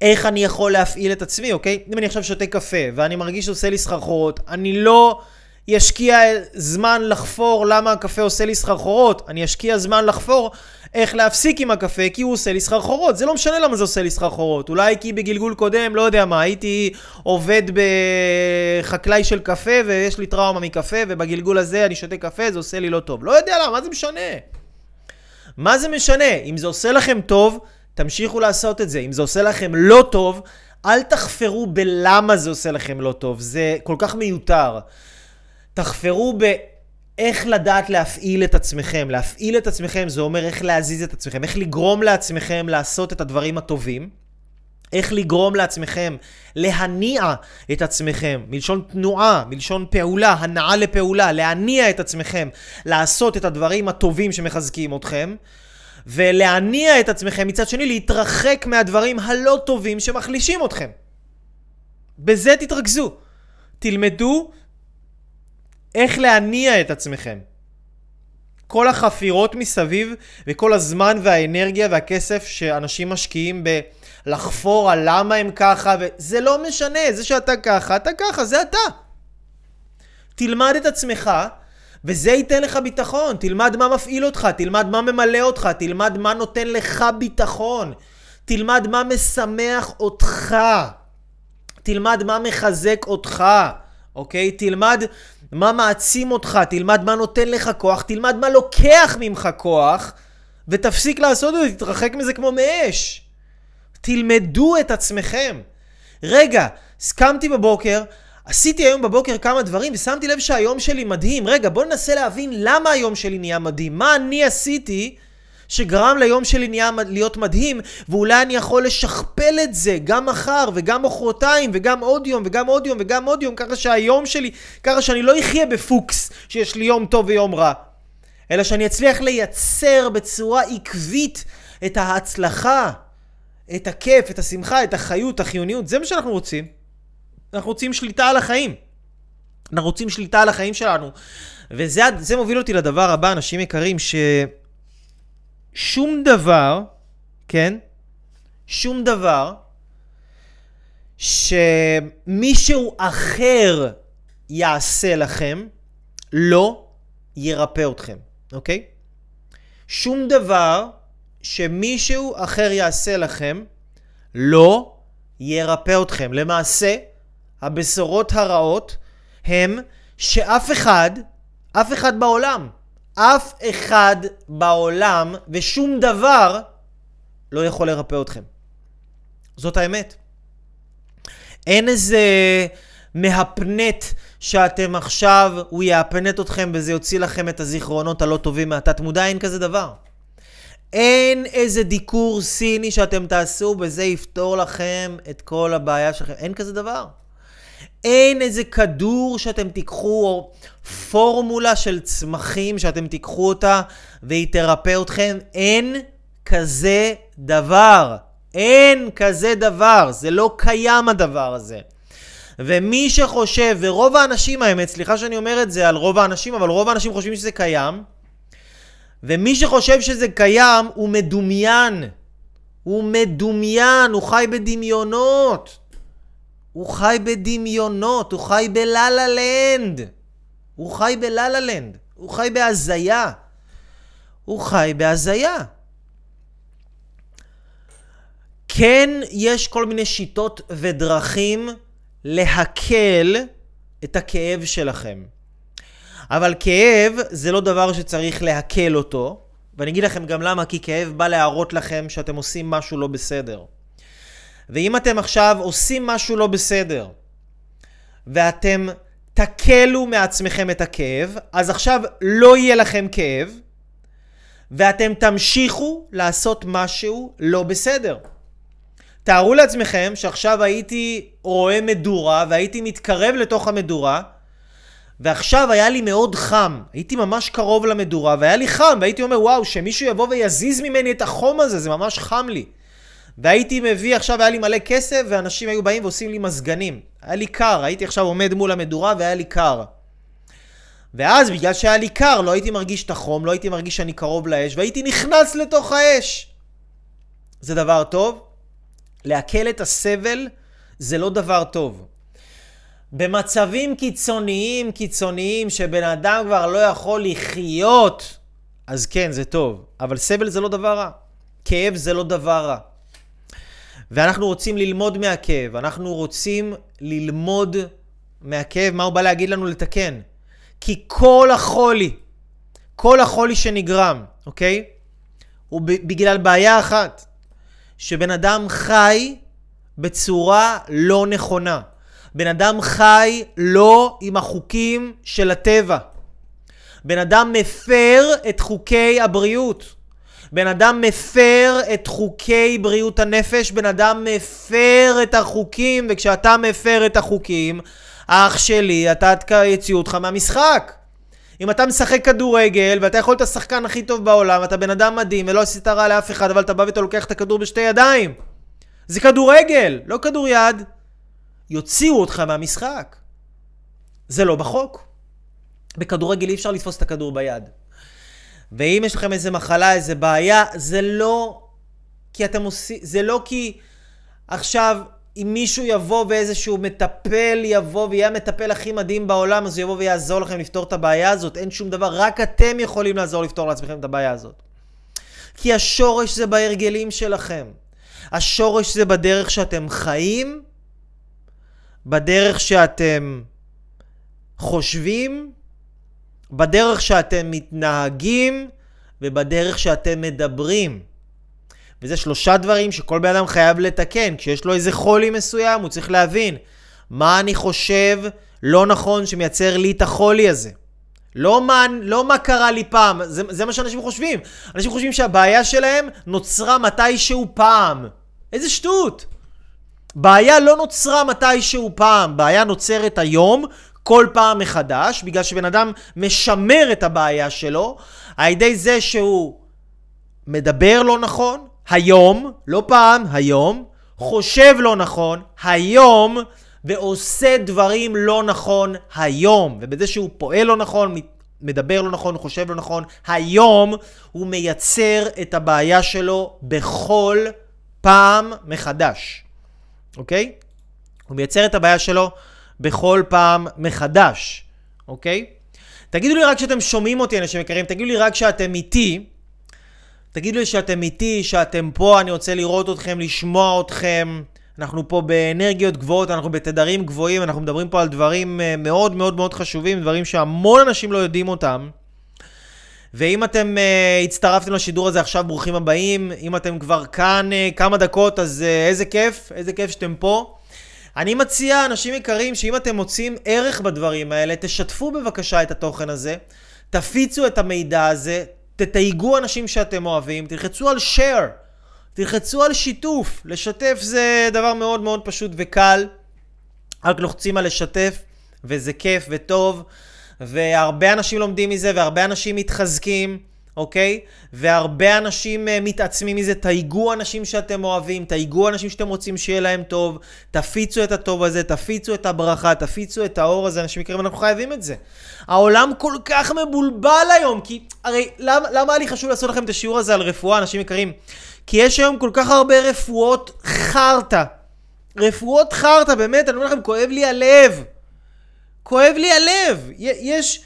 איך אני יכול להפעיל את עצמי, אוקיי? אם אני עכשיו שותה קפה ואני מרגיש שעושה לי סחרחורות, אני לא ישקיע זמן לחפור למה הקפה עושה לי סחרחורות, אני אשקיע זמן לחפור איך להפסיק עם הקפה כי הוא עושה לי סחרחורות. זה לא משנה למה זה עושה לי סחרחורות. אולי כי בגלגול קודם, לא יודע מה, הייתי עובד בחקלאי של קפה ויש לי טראומה מקפה ובגלגול הזה אני שותה קפה, זה עושה לי לא טוב. לא יודע למה, מה זה משנה? מה זה משנה? אם זה עושה לכם טוב, תמשיכו לעשות את זה. אם זה עושה לכם לא טוב, אל תחפרו בלמה זה עושה לכם לא טוב. זה כל כך מיותר. תחפרו ב... איך לדעת להפעיל את עצמכם. להפעיל את עצמכם זה אומר איך להזיז את עצמכם, איך לגרום לעצמכם לעשות את הדברים הטובים. איך לגרום לעצמכם להניע את עצמכם, מלשון תנועה, מלשון פעולה, הנעה לפעולה, להניע את עצמכם לעשות את הדברים הטובים שמחזקים אתכם, ולהניע את עצמכם מצד שני להתרחק מהדברים הלא טובים שמחלישים אתכם. בזה תתרכזו. תלמדו איך להניע את עצמכם. כל החפירות מסביב וכל הזמן והאנרגיה והכסף שאנשים משקיעים בלחפור על למה הם ככה, וזה לא משנה, זה שאתה ככה, אתה ככה, זה אתה. תלמד את עצמך, וזה ייתן לך ביטחון. תלמד מה מפעיל אותך, תלמד מה ממלא אותך, תלמד מה נותן לך ביטחון. תלמד מה משמח אותך. תלמד מה מחזק אותך, אוקיי? תלמד מה מעצים אותך, תלמד מה נותן לך כוח, תלמד מה לוקח ממך כוח, ותפסיק לעשות את זה, תתרחק מזה כמו מאש. תלמדו את עצמכם. רגע, הסכמתי בבוקר, עשיתי היום בבוקר כמה דברים ושמתי לב שהיום שלי מדהים. רגע, בוא ננסה להבין למה היום שלי נהיה מדהים. מה אני עשיתי שגרם ליום שלי נהיה להיות מדהים, ואולי אני יכול לשכפל את זה גם מחר וגם מחרתיים וגם עוד יום וגם עוד יום וגם עוד יום, ככה שהיום שלי, ככה שאני לא אחיה בפוקס שיש לי יום טוב ויום רע, אלא שאני אצליח לייצר בצורה עקבית את ההצלחה, את הכיף, את השמחה, את החיות, את החיוניות, זה מה שאנחנו רוצים. אנחנו רוצים שליטה על החיים. אנחנו רוצים שליטה על החיים שלנו. וזה מוביל אותי לדבר הבא, אנשים יקרים, ששום דבר, כן? שום דבר שמישהו אחר יעשה לכם, לא ירפא אתכם, אוקיי? שום דבר שמישהו אחר יעשה לכם, לא ירפא אתכם. למעשה, הבשורות הרעות הם שאף אחד, אף אחד בעולם, אף אחד בעולם ושום דבר לא יכול לרפא אתכם. זאת האמת. אין איזה מהפנט שאתם עכשיו, הוא יהפנט אתכם וזה יוציא לכם את הזיכרונות הלא טובים מהתת מודע, אין כזה דבר. אין איזה דיקור סיני שאתם תעשו וזה יפתור לכם את כל הבעיה שלכם. אין כזה דבר. אין איזה כדור שאתם תיקחו, או פורמולה של צמחים שאתם תיקחו אותה והיא תרפא אתכם. אין כזה דבר. אין כזה דבר. זה לא קיים הדבר הזה. ומי שחושב, ורוב האנשים האמת, סליחה שאני אומר את זה על רוב האנשים, אבל רוב האנשים חושבים שזה קיים, ומי שחושב שזה קיים הוא מדומיין. הוא מדומיין, הוא חי בדמיונות. הוא חי בדמיונות, הוא חי בלה-לה לנד. הוא חי בלה-לה לנד. הוא חי בהזיה. הוא חי בהזיה. כן, יש כל מיני שיטות ודרכים להקל את הכאב שלכם. אבל כאב זה לא דבר שצריך להקל אותו, ואני אגיד לכם גם למה, כי כאב בא להראות לכם שאתם עושים משהו לא בסדר. ואם אתם עכשיו עושים משהו לא בסדר, ואתם תקלו מעצמכם את הכאב, אז עכשיו לא יהיה לכם כאב, ואתם תמשיכו לעשות משהו לא בסדר. תארו לעצמכם שעכשיו הייתי רואה מדורה והייתי מתקרב לתוך המדורה ועכשיו היה לי מאוד חם, הייתי ממש קרוב למדורה והיה לי חם והייתי אומר וואו שמישהו יבוא ויזיז ממני את החום הזה, זה ממש חם לי. והייתי מביא, עכשיו היה לי מלא כסף ואנשים היו באים ועושים לי מזגנים. היה לי קר, הייתי עכשיו עומד מול המדורה והיה לי קר. ואז בגלל שהיה לי קר לא הייתי מרגיש את החום, לא הייתי מרגיש שאני קרוב לאש והייתי נכנס לתוך האש. זה דבר טוב? לעכל את הסבל זה לא דבר טוב. במצבים קיצוניים, קיצוניים, שבן אדם כבר לא יכול לחיות, אז כן, זה טוב. אבל סבל זה לא דבר רע. כאב זה לא דבר רע. ואנחנו רוצים ללמוד מהכאב. אנחנו רוצים ללמוד מהכאב, מה הוא בא להגיד לנו לתקן. כי כל החולי, כל החולי שנגרם, אוקיי? הוא בגלל בעיה אחת. שבן אדם חי בצורה לא נכונה. בן אדם חי לא עם החוקים של הטבע. בן אדם מפר את חוקי הבריאות. בן אדם מפר את חוקי בריאות הנפש, בן אדם מפר את החוקים, וכשאתה מפר את החוקים, אח שלי, אתה יציאו אותך מהמשחק. אם אתה משחק כדורגל, ואתה יכול להיות השחקן הכי טוב בעולם, אתה בן אדם מדהים, ולא עשית רע לאף אחד, אבל אתה בא ואתה לוקח את הכדור בשתי ידיים. זה כדורגל, לא כדור יד. יוציאו אותך מהמשחק. זה לא בחוק. בכדורגל אי אפשר לתפוס את הכדור ביד. ואם יש לכם איזה מחלה, איזה בעיה, זה לא כי אתם עושים, זה לא כי עכשיו אם מישהו יבוא ואיזשהו מטפל יבוא ויהיה המטפל הכי מדהים בעולם, אז הוא יבוא ויעזור לכם לפתור את הבעיה הזאת. אין שום דבר, רק אתם יכולים לעזור לפתור לעצמכם את הבעיה הזאת. כי השורש זה בהרגלים שלכם. השורש זה בדרך שאתם חיים, בדרך שאתם חושבים, בדרך שאתם מתנהגים ובדרך שאתם מדברים. וזה שלושה דברים שכל בן אדם חייב לתקן. כשיש לו איזה חולי מסוים, הוא צריך להבין מה אני חושב לא נכון שמייצר לי את החולי הזה. לא מה, לא מה קרה לי פעם, זה, זה מה שאנשים חושבים. אנשים חושבים שהבעיה שלהם נוצרה מתישהו פעם. איזה שטות. בעיה לא נוצרה מתישהו פעם, בעיה נוצרת היום, כל פעם מחדש, בגלל שבן אדם משמר את הבעיה שלו, על ידי זה שהוא מדבר לא נכון, היום, לא פעם, היום, חושב לא נכון, היום, ועושה דברים לא נכון היום. ובזה שהוא פועל לא נכון, מדבר לא נכון, חושב לא נכון, היום הוא מייצר את הבעיה שלו בכל פעם מחדש, אוקיי? הוא מייצר את הבעיה שלו בכל פעם מחדש, אוקיי? תגידו לי רק שאתם שומעים אותי, אנשים יקרים, תגידו לי רק שאתם איתי. תגידו לי שאתם איתי, שאתם פה, אני רוצה לראות אתכם, לשמוע אתכם. אנחנו פה באנרגיות גבוהות, אנחנו בתדרים גבוהים, אנחנו מדברים פה על דברים אה, מאוד מאוד מאוד חשובים, דברים שהמון אנשים לא יודעים אותם. ואם אתם uh, הצטרפתם לשידור הזה עכשיו, ברוכים הבאים. אם אתם כבר כאן uh, כמה דקות, אז uh, איזה כיף, איזה כיף שאתם פה. אני מציע, אנשים יקרים, שאם אתם מוצאים ערך בדברים האלה, תשתפו בבקשה את התוכן הזה, תפיצו את המידע הזה, תתייגו אנשים שאתם אוהבים, תלחצו על share, תלחצו על שיתוף. לשתף זה דבר מאוד מאוד פשוט וקל. רק לוחצים על לשתף, וזה כיף וטוב, והרבה אנשים לומדים מזה, והרבה אנשים מתחזקים. אוקיי? והרבה אנשים uh, מתעצמים מזה, תייגו אנשים שאתם אוהבים, תייגו אנשים שאתם רוצים שיהיה להם טוב, תפיצו את הטוב הזה, תפיצו את הברכה, תפיצו את האור הזה, אנשים יקרים, אנחנו חייבים את זה. העולם כל כך מבולבל היום, כי הרי למה, למה היה לי חשוב לעשות לכם את השיעור הזה על רפואה, אנשים יקרים? כי יש היום כל כך הרבה רפואות חרטא. רפואות חרטא, באמת, אני אומר לכם, כואב לי הלב. כואב לי הלב. יש...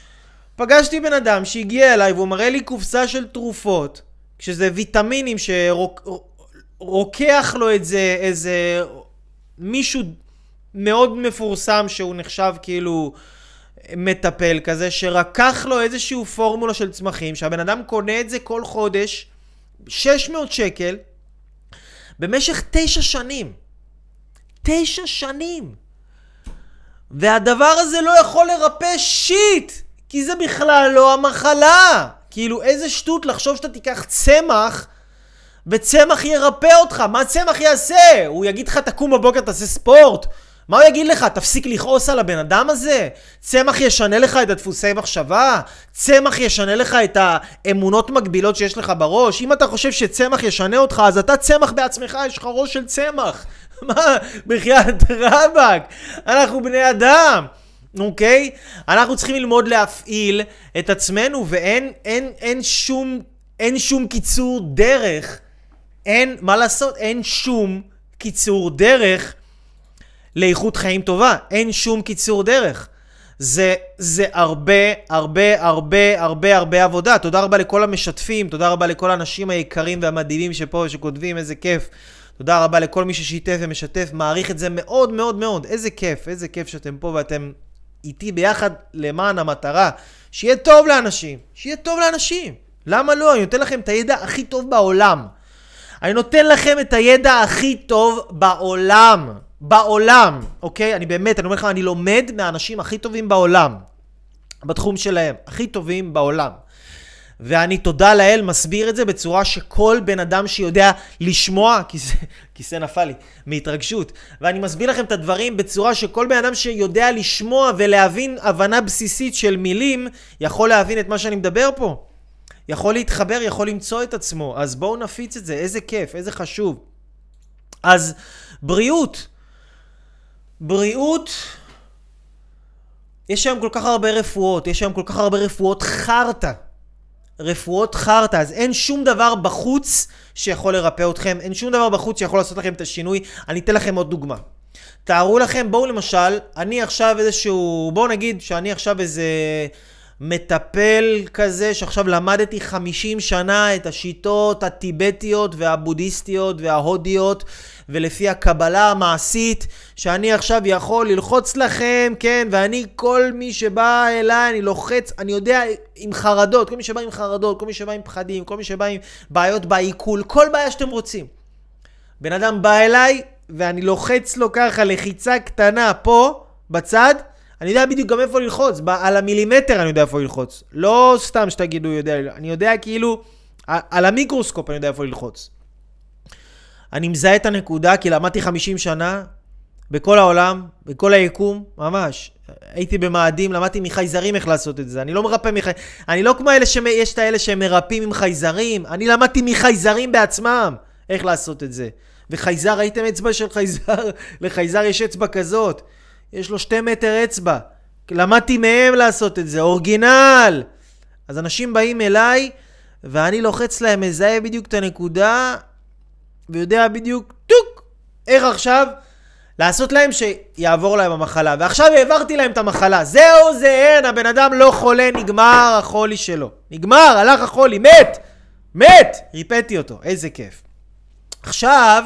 פגשתי בן אדם שהגיע אליי והוא מראה לי קופסה של תרופות, שזה ויטמינים שרוקח לו את זה איזה מישהו מאוד מפורסם שהוא נחשב כאילו מטפל כזה, שרקח לו איזשהו פורמולה של צמחים, שהבן אדם קונה את זה כל חודש, 600 שקל, במשך תשע שנים. תשע שנים. והדבר הזה לא יכול לרפא שיט! כי זה בכלל לא המחלה. כאילו, איזה שטות לחשוב שאתה תיקח צמח וצמח ירפא אותך. מה צמח יעשה? הוא יגיד לך, תקום בבוקר, תעשה ספורט. מה הוא יגיד לך? תפסיק לכעוס על הבן אדם הזה? צמח ישנה לך את הדפוסי מחשבה? צמח ישנה לך את האמונות מגבילות שיש לך בראש? אם אתה חושב שצמח ישנה אותך, אז אתה צמח בעצמך, יש לך ראש של צמח. מה? בחייאת רבאק. אנחנו בני אדם. אוקיי? אנחנו צריכים ללמוד להפעיל את עצמנו, ואין אין, אין שום, אין שום קיצור דרך. אין, מה לעשות? אין שום קיצור דרך לאיכות חיים טובה. אין שום קיצור דרך. זה, זה הרבה, הרבה, הרבה, הרבה, הרבה עבודה. תודה רבה לכל המשתפים, תודה רבה לכל האנשים היקרים והמדהימים שפה ושכותבים, איזה כיף. תודה רבה לכל מי ששיתף ומשתף, מעריך את זה מאוד מאוד מאוד. איזה כיף, איזה כיף שאתם פה ואתם איתי ביחד למען המטרה. שיהיה טוב לאנשים, שיהיה טוב לאנשים. למה לא? אני נותן לכם את הידע הכי טוב בעולם. אני נותן לכם את הידע הכי טוב בעולם. בעולם, אוקיי? אני באמת, אני אומר לך, אני לומד מהאנשים הכי טובים בעולם. בתחום שלהם. הכי טובים בעולם. ואני תודה לאל מסביר את זה בצורה שכל בן אדם שיודע לשמוע, כיסא נפל לי, מהתרגשות, ואני מסביר לכם את הדברים בצורה שכל בן אדם שיודע לשמוע ולהבין הבנה בסיסית של מילים, יכול להבין את מה שאני מדבר פה. יכול להתחבר, יכול למצוא את עצמו. אז בואו נפיץ את זה, איזה כיף, איזה חשוב. אז בריאות. בריאות יש היום כל כך הרבה רפואות, יש היום כל כך הרבה רפואות חרטא. רפואות חרטא, אז אין שום דבר בחוץ שיכול לרפא אתכם, אין שום דבר בחוץ שיכול לעשות לכם את השינוי. אני אתן לכם עוד דוגמה. תארו לכם, בואו למשל, אני עכשיו איזשהו, בואו נגיד שאני עכשיו איזה מטפל כזה, שעכשיו למדתי 50 שנה את השיטות הטיבטיות והבודהיסטיות וההודיות, ולפי הקבלה המעשית, שאני עכשיו יכול ללחוץ לכם, כן, ואני, כל מי שבא אליי, אני לוחץ, אני יודע, עם חרדות, כל מי שבא עם חרדות, כל מי שבא עם פחדים, כל מי שבא עם בעיות בעיכול, כל בעיה שאתם רוצים. בן אדם בא אליי, ואני לוחץ לו ככה לחיצה קטנה פה, בצד, אני יודע בדיוק גם איפה ללחוץ, על המילימטר אני יודע איפה ללחוץ. לא סתם שתגידו יודע, אני יודע כאילו, על המיקרוסקופ אני יודע איפה ללחוץ. אני מזהה את הנקודה כי למדתי 50 שנה בכל העולם, בכל היקום, ממש. הייתי במאדים, למדתי מחייזרים איך לעשות את זה. אני לא מרפא מחייזרים. אני לא כמו אלה שיש את האלה שהם מרפאים עם חייזרים. אני למדתי מחייזרים בעצמם. איך לעשות את זה. וחייזר, ראיתם אצבע של חייזר? לחייזר יש אצבע כזאת. יש לו שתי מטר אצבע. למדתי מהם לעשות את זה, אורגינל. אז אנשים באים אליי, ואני לוחץ להם, מזהה בדיוק את הנקודה, ויודע בדיוק, טוק, איך עכשיו לעשות להם שיעבור להם המחלה. ועכשיו העברתי להם את המחלה. זהו, זה אין, הבן אדם לא חולה, נגמר החולי שלו. נגמר, הלך החולי, מת! מת! ריפאתי אותו, איזה כיף. עכשיו,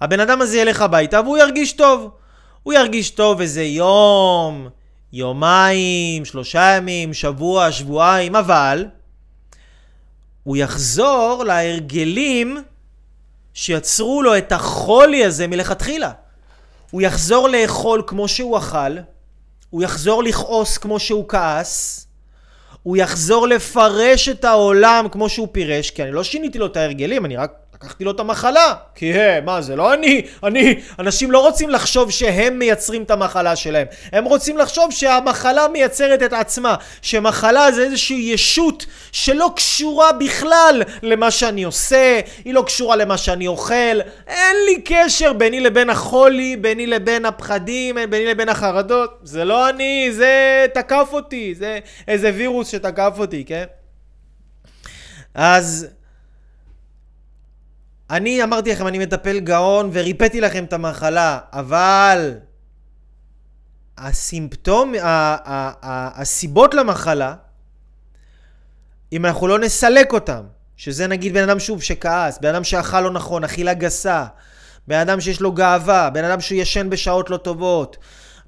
הבן אדם הזה ילך הביתה והוא ירגיש טוב. הוא ירגיש טוב איזה יום, יומיים, שלושה ימים, שבוע, שבועיים, אבל הוא יחזור להרגלים שיצרו לו את החולי הזה מלכתחילה. הוא יחזור לאכול כמו שהוא אכל, הוא יחזור לכעוס כמו שהוא כעס, הוא יחזור לפרש את העולם כמו שהוא פירש, כי אני לא שיניתי לו את ההרגלים, אני רק לקחתי לו את המחלה. כי hey, מה זה לא אני, אני, אנשים לא רוצים לחשוב שהם מייצרים את המחלה שלהם. הם רוצים לחשוב שהמחלה מייצרת את עצמה. שמחלה זה איזושהי ישות שלא קשורה בכלל למה שאני עושה, היא לא קשורה למה שאני אוכל. אין לי קשר ביני לבין החולי, ביני לבין הפחדים, ביני לבין החרדות. זה לא אני, זה תקף אותי, זה איזה וירוס שתקף אותי, כן? אז... אני אמרתי לכם, אני מטפל גאון וריפאתי לכם את המחלה, אבל הסימפטום, הסיבות למחלה, אם אנחנו לא נסלק אותם, שזה נגיד בן אדם שוב שכעס, בן אדם שאכל לא נכון, אכילה גסה, בן אדם שיש לו גאווה, בן אדם שהוא ישן בשעות לא טובות,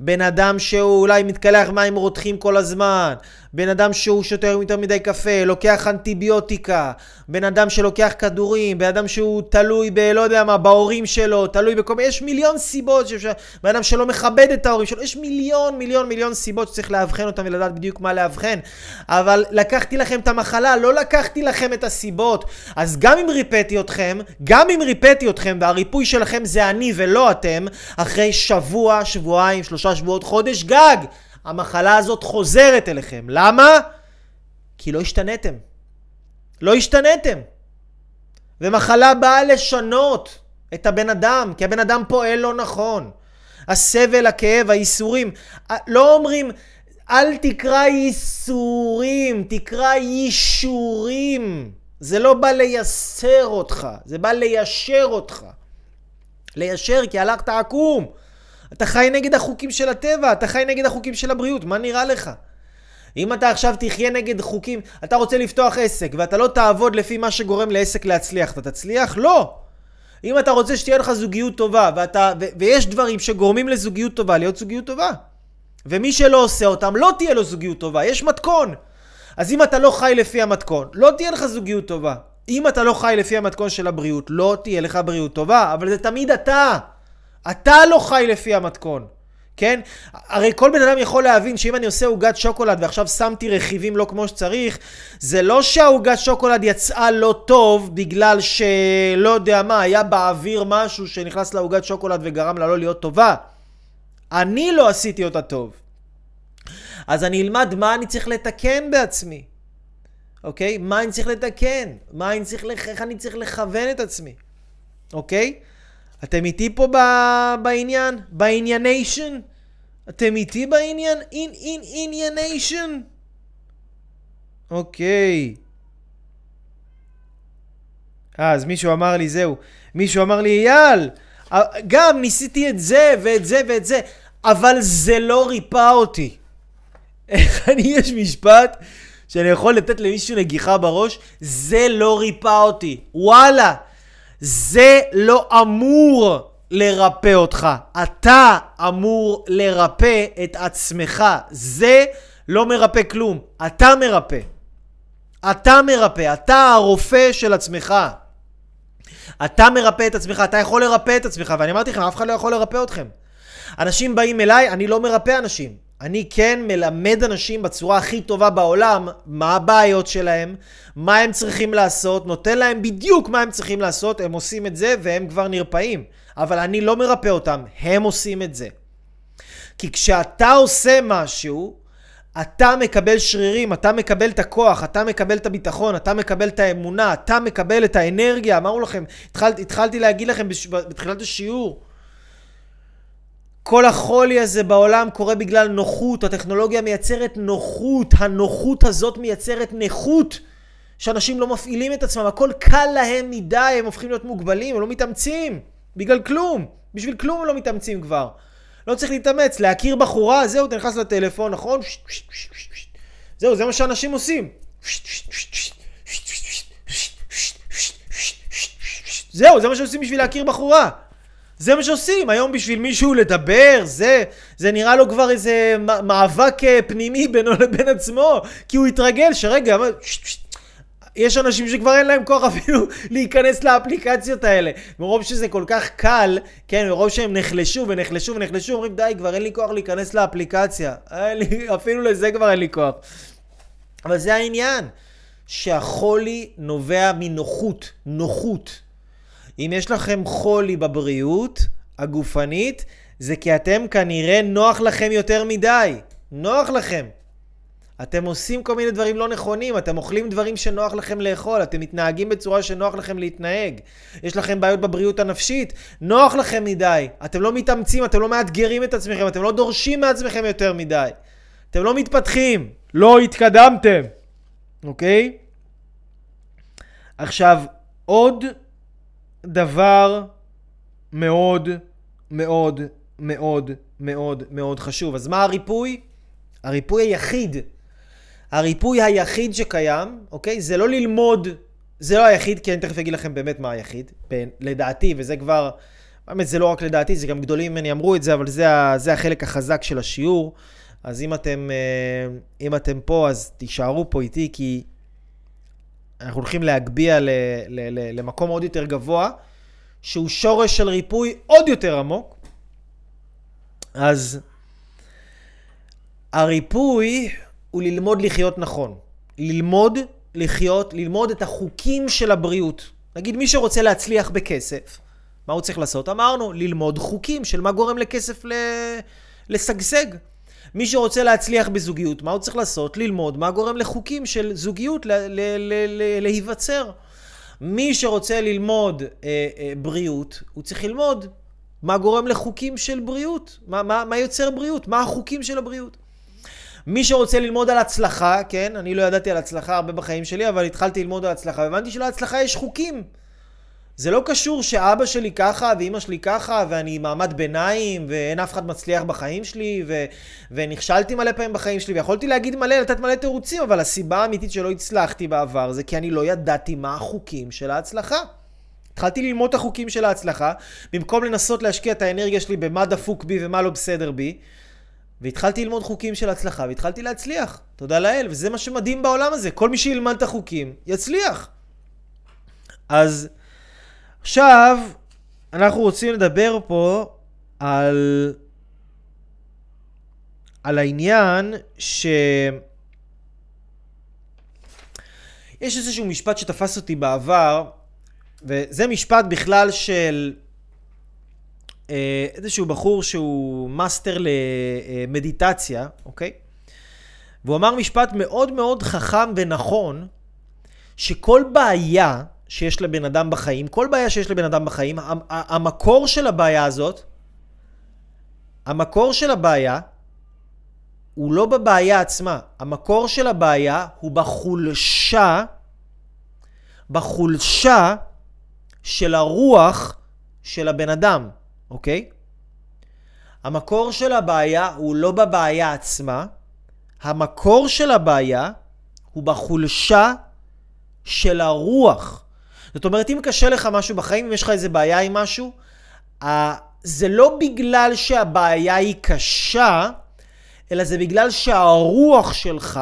בן אדם שהוא אולי מתקלח מים רותחים כל הזמן, בן אדם שהוא שותה יותר מדי קפה, לוקח אנטיביוטיקה, בן אדם שלוקח כדורים, בן אדם שהוא תלוי ב... לא יודע מה, בהורים שלו, תלוי בכל מיני... יש מיליון סיבות, שאפשר... בן אדם שלא מכבד את ההורים שלו, יש מיליון מיליון מיליון סיבות שצריך לאבחן אותם ולדעת בדיוק מה לאבחן. אבל לקחתי לכם את המחלה, לא לקחתי לכם את הסיבות. אז גם אם ריפאתי אתכם, גם אם ריפאתי אתכם והריפוי שלכם זה אני ולא אתם, אחרי שבוע, שבועיים, שלושה שבועות, חודש גג. המחלה הזאת חוזרת אליכם. למה? כי לא השתנתם. לא השתנתם. ומחלה באה לשנות את הבן אדם, כי הבן אדם פועל לא נכון. הסבל, הכאב, הייסורים. לא אומרים, אל תקרא ייסורים, תקרא יישורים. זה לא בא לייסר אותך, זה בא ליישר אותך. ליישר כי הלכת עקום. אתה חי נגד החוקים של הטבע, אתה חי נגד החוקים של הבריאות, מה נראה לך? אם אתה עכשיו תחיה נגד חוקים, אתה רוצה לפתוח עסק ואתה לא תעבוד לפי מה שגורם לעסק להצליח, אתה תצליח? לא! אם אתה רוצה שתהיה לך זוגיות טובה, ואתה, ו, ויש דברים שגורמים לזוגיות טובה, להיות זוגיות טובה. ומי שלא עושה אותם, לא תהיה לו זוגיות טובה, יש מתכון. אז אם אתה לא חי לפי המתכון, לא תהיה לך זוגיות טובה. אם אתה לא חי לפי המתכון של הבריאות, לא תהיה לך בריאות טובה, אבל זה תמיד אתה. אתה לא חי לפי המתכון, כן? הרי כל בן אדם יכול להבין שאם אני עושה עוגת שוקולד ועכשיו שמתי רכיבים לא כמו שצריך, זה לא שהעוגת שוקולד יצאה לא טוב בגלל שלא יודע מה, היה באוויר משהו שנכנס לעוגת שוקולד וגרם לה לא להיות טובה. אני לא עשיתי אותה טוב. אז אני אלמד מה אני צריך לתקן בעצמי. אוקיי? מה אני צריך לתקן? מה אני צריך, איך אני צריך לכוון את עצמי. אוקיי? אתם איתי פה ב... בעניין? בענייניישן? אתם איתי בעניין? אין אין ענייניישן? אוקיי. אה, אז מישהו אמר לי, זהו. מישהו אמר לי, אייל, גם ניסיתי את זה ואת זה ואת זה, אבל זה לא ריפא אותי. איך אני, יש משפט שאני יכול לתת למישהו נגיחה בראש, זה לא ריפא אותי. וואלה. זה לא אמור לרפא אותך. אתה אמור לרפא את עצמך. זה לא מרפא כלום. אתה מרפא. אתה מרפא. אתה הרופא של עצמך. אתה מרפא את עצמך, אתה יכול לרפא את עצמך, ואני אמרתי לכם, אף אחד לא יכול לרפא אתכם. אנשים באים אליי, אני לא מרפא אנשים. אני כן מלמד אנשים בצורה הכי טובה בעולם מה הבעיות שלהם, מה הם צריכים לעשות, נותן להם בדיוק מה הם צריכים לעשות, הם עושים את זה והם כבר נרפאים. אבל אני לא מרפא אותם, הם עושים את זה. כי כשאתה עושה משהו, אתה מקבל שרירים, אתה מקבל את הכוח, אתה מקבל את הביטחון, אתה מקבל את האמונה, אתה מקבל את האנרגיה. אמרנו לכם, התחל, התחלתי להגיד לכם בתחילת השיעור. כל החולי הזה בעולם קורה בגלל נוחות, הטכנולוגיה מייצרת נוחות, הנוחות הזאת מייצרת נכות, שאנשים לא מפעילים את עצמם, הכל קל להם מדי, הם הופכים להיות מוגבלים, הם לא מתאמצים, בגלל כלום, בשביל כלום הם לא מתאמצים כבר. לא צריך להתאמץ, להכיר בחורה, זהו, אתה נכנס לטלפון, נכון? זהו, זה מה שאנשים עושים. זהו, זה מה שעושים בשביל להכיר בחורה. זה מה שעושים, היום בשביל מישהו לדבר, זה, זה נראה לו כבר איזה מאבק אה, פנימי בינו לבין עצמו, כי הוא התרגל שרגע, יש אנשים שכבר אין להם כוח אפילו להיכנס לאפליקציות האלה. מרוב שזה כל כך קל, כן, מרוב שהם נחלשו ונחלשו ונחלשו, אומרים די, כבר אין לי כוח להיכנס לאפליקציה. לי, אפילו לזה כבר אין לי כוח. אבל זה העניין, שהחולי נובע מנוחות, נוחות. אם יש לכם חולי בבריאות הגופנית, זה כי אתם כנראה נוח לכם יותר מדי. נוח לכם. אתם עושים כל מיני דברים לא נכונים, אתם אוכלים דברים שנוח לכם לאכול, אתם מתנהגים בצורה שנוח לכם להתנהג. יש לכם בעיות בבריאות הנפשית, נוח לכם מדי. אתם לא מתאמצים, אתם לא מאתגרים את עצמכם, אתם לא דורשים מעצמכם יותר מדי. אתם לא מתפתחים, לא התקדמתם, אוקיי? עכשיו, עוד דבר מאוד מאוד מאוד מאוד מאוד חשוב. אז מה הריפוי? הריפוי היחיד הריפוי היחיד שקיים, אוקיי? זה לא ללמוד, זה לא היחיד, כי אני תכף אגיד לכם באמת מה היחיד, בין, לדעתי, וזה כבר, באמת זה לא רק לדעתי, זה גם גדולים ממני אמרו את זה, אבל זה, זה החלק החזק של השיעור. אז אם אתם, אה, אם אתם פה, אז תישארו פה איתי, כי אנחנו הולכים להגביה ל, ל, ל, למקום עוד יותר גבוה, שהוא שורש של ריפוי עוד יותר עמוק. אז הריפוי הוא ללמוד לחיות נכון. ללמוד לחיות, ללמוד את החוקים של הבריאות. נגיד מי שרוצה להצליח בכסף, מה הוא צריך לעשות? אמרנו, ללמוד חוקים של מה גורם לכסף ל... לשגשג. מי שרוצה להצליח בזוגיות, מה הוא צריך לעשות? ללמוד מה גורם לחוקים של זוגיות להיווצר. מי שרוצה ללמוד אה, אה, בריאות, הוא צריך ללמוד מה גורם לחוקים של בריאות, מה, מה, מה יוצר בריאות, מה החוקים של הבריאות. מי שרוצה ללמוד על הצלחה, כן, אני לא ידעתי על הצלחה הרבה בחיים שלי, אבל התחלתי ללמוד על הצלחה, והבנתי שלהצלחה יש חוקים. זה לא קשור שאבא שלי ככה ואימא שלי ככה ואני מעמד ביניים ואין אף אחד מצליח בחיים שלי ו... ונכשלתי מלא פעמים בחיים שלי ויכולתי להגיד מלא, לתת מלא תירוצים אבל הסיבה האמיתית שלא הצלחתי בעבר זה כי אני לא ידעתי מה החוקים של ההצלחה. התחלתי ללמוד את החוקים של ההצלחה במקום לנסות להשקיע את האנרגיה שלי במה דפוק בי ומה לא בסדר בי והתחלתי ללמוד חוקים של הצלחה, והתחלתי להצליח. תודה לאל, וזה מה שמדהים בעולם הזה. כל מי שילמד את החוקים, יצליח. אז עכשיו, אנחנו רוצים לדבר פה על, על העניין ש... יש איזשהו משפט שתפס אותי בעבר, וזה משפט בכלל של אה, איזשהו בחור שהוא מאסטר למדיטציה, אוקיי? והוא אמר משפט מאוד מאוד חכם ונכון, שכל בעיה שיש לבן אדם בחיים, כל בעיה שיש לבן אדם בחיים, המקור של הבעיה הזאת, המקור של הבעיה הוא לא בבעיה עצמה, המקור של הבעיה הוא בחולשה, בחולשה של הרוח של הבן אדם. אוקיי? המקור של הבעיה הוא לא בבעיה עצמה, המקור של הבעיה הוא בחולשה של הרוח. זאת אומרת, אם קשה לך משהו בחיים, אם יש לך איזה בעיה עם משהו, זה לא בגלל שהבעיה היא קשה, אלא זה בגלל שהרוח שלך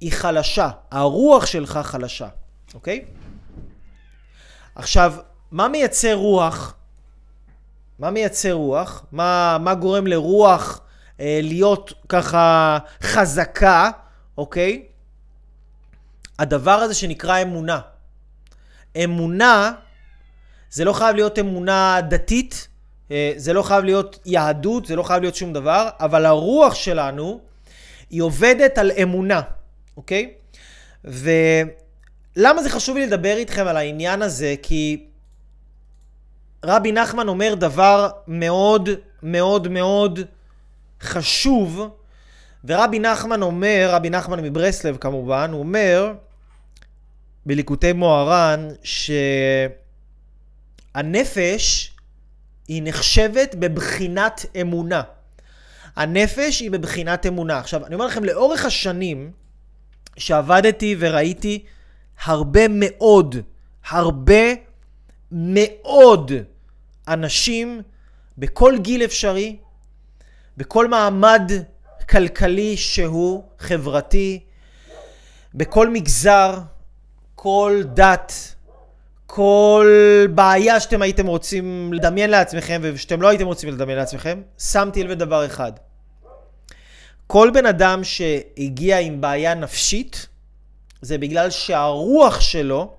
היא חלשה. הרוח שלך חלשה, אוקיי? עכשיו, מה מייצר רוח? מה מייצר רוח? מה, מה גורם לרוח אה, להיות ככה חזקה, אוקיי? הדבר הזה שנקרא אמונה. אמונה, זה לא חייב להיות אמונה דתית, אה, זה לא חייב להיות יהדות, זה לא חייב להיות שום דבר, אבל הרוח שלנו היא עובדת על אמונה, אוקיי? ולמה זה חשוב לי לדבר איתכם על העניין הזה? כי רבי נחמן אומר דבר מאוד מאוד מאוד חשוב, ורבי נחמן אומר, רבי נחמן מברסלב כמובן, הוא אומר בליקוטי מוהר"ן שהנפש היא נחשבת בבחינת אמונה. הנפש היא בבחינת אמונה. עכשיו, אני אומר לכם, לאורך השנים שעבדתי וראיתי הרבה מאוד, הרבה מאוד אנשים בכל גיל אפשרי, בכל מעמד כלכלי שהוא, חברתי, בכל מגזר, כל דת, כל בעיה שאתם הייתם רוצים לדמיין לעצמכם ושאתם לא הייתם רוצים לדמיין לעצמכם, שמתי לב לדבר אחד. כל בן אדם שהגיע עם בעיה נפשית, זה בגלל שהרוח שלו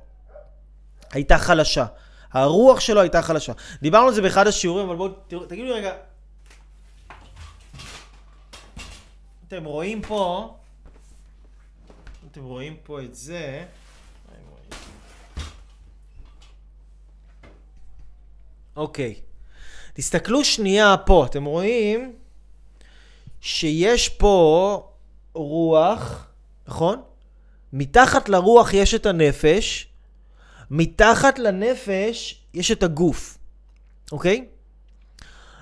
הייתה חלשה. הרוח שלו הייתה חלשה. דיברנו על זה באחד השיעורים, אבל בואו תגידו לי רגע, אתם רואים פה, אתם רואים פה את זה, אוקיי. תסתכלו שנייה פה, אתם רואים שיש פה רוח, נכון? מתחת לרוח יש את הנפש, מתחת לנפש יש את הגוף, אוקיי?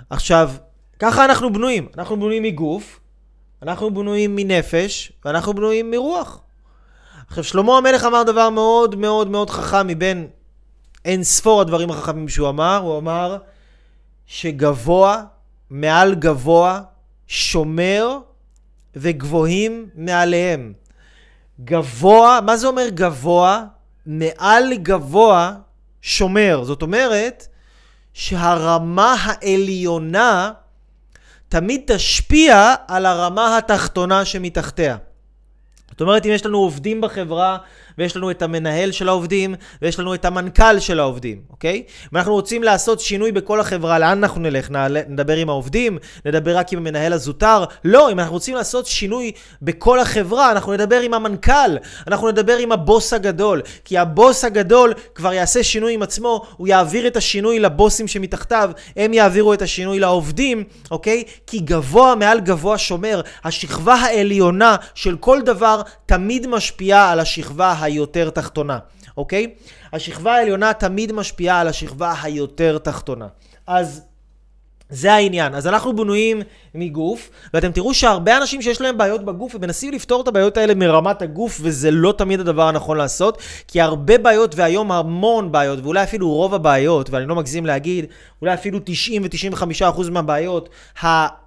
עכשיו, ככה אנחנו בנויים. אנחנו בנויים מגוף, אנחנו בנויים מנפש, ואנחנו בנויים מרוח. עכשיו, שלמה המלך אמר דבר מאוד מאוד מאוד חכם מבין אין ספור הדברים החכמים שהוא אמר. הוא אמר שגבוה מעל גבוה שומר וגבוהים מעליהם. גבוה, מה זה אומר גבוה? מעל גבוה שומר. זאת אומרת שהרמה העליונה תמיד תשפיע על הרמה התחתונה שמתחתיה. זאת אומרת, אם יש לנו עובדים בחברה ויש לנו את המנהל של העובדים, ויש לנו את המנכ"ל של העובדים, אוקיי? אם אנחנו רוצים לעשות שינוי בכל החברה, לאן אנחנו נלך? נדבר עם העובדים? נדבר רק עם המנהל הזוטר? לא, אם אנחנו רוצים לעשות שינוי בכל החברה, אנחנו נדבר עם המנכ"ל, אנחנו נדבר עם הבוס הגדול, כי הבוס הגדול כבר יעשה שינוי עם עצמו, הוא יעביר את השינוי לבוסים שמתחתיו, הם יעבירו את השינוי לעובדים, אוקיי? כי גבוה מעל גבוה שומר. השכבה העליונה של כל דבר תמיד משפיעה על השכבה היותר תחתונה, אוקיי? השכבה העליונה תמיד משפיעה על השכבה היותר תחתונה. אז זה העניין. אז אנחנו בנויים מגוף, ואתם תראו שהרבה אנשים שיש להם בעיות בגוף, ומנסים לפתור את הבעיות האלה מרמת הגוף, וזה לא תמיד הדבר הנכון לעשות, כי הרבה בעיות, והיום המון בעיות, ואולי אפילו רוב הבעיות, ואני לא מגזים להגיד, אולי אפילו 90 ו-95% מהבעיות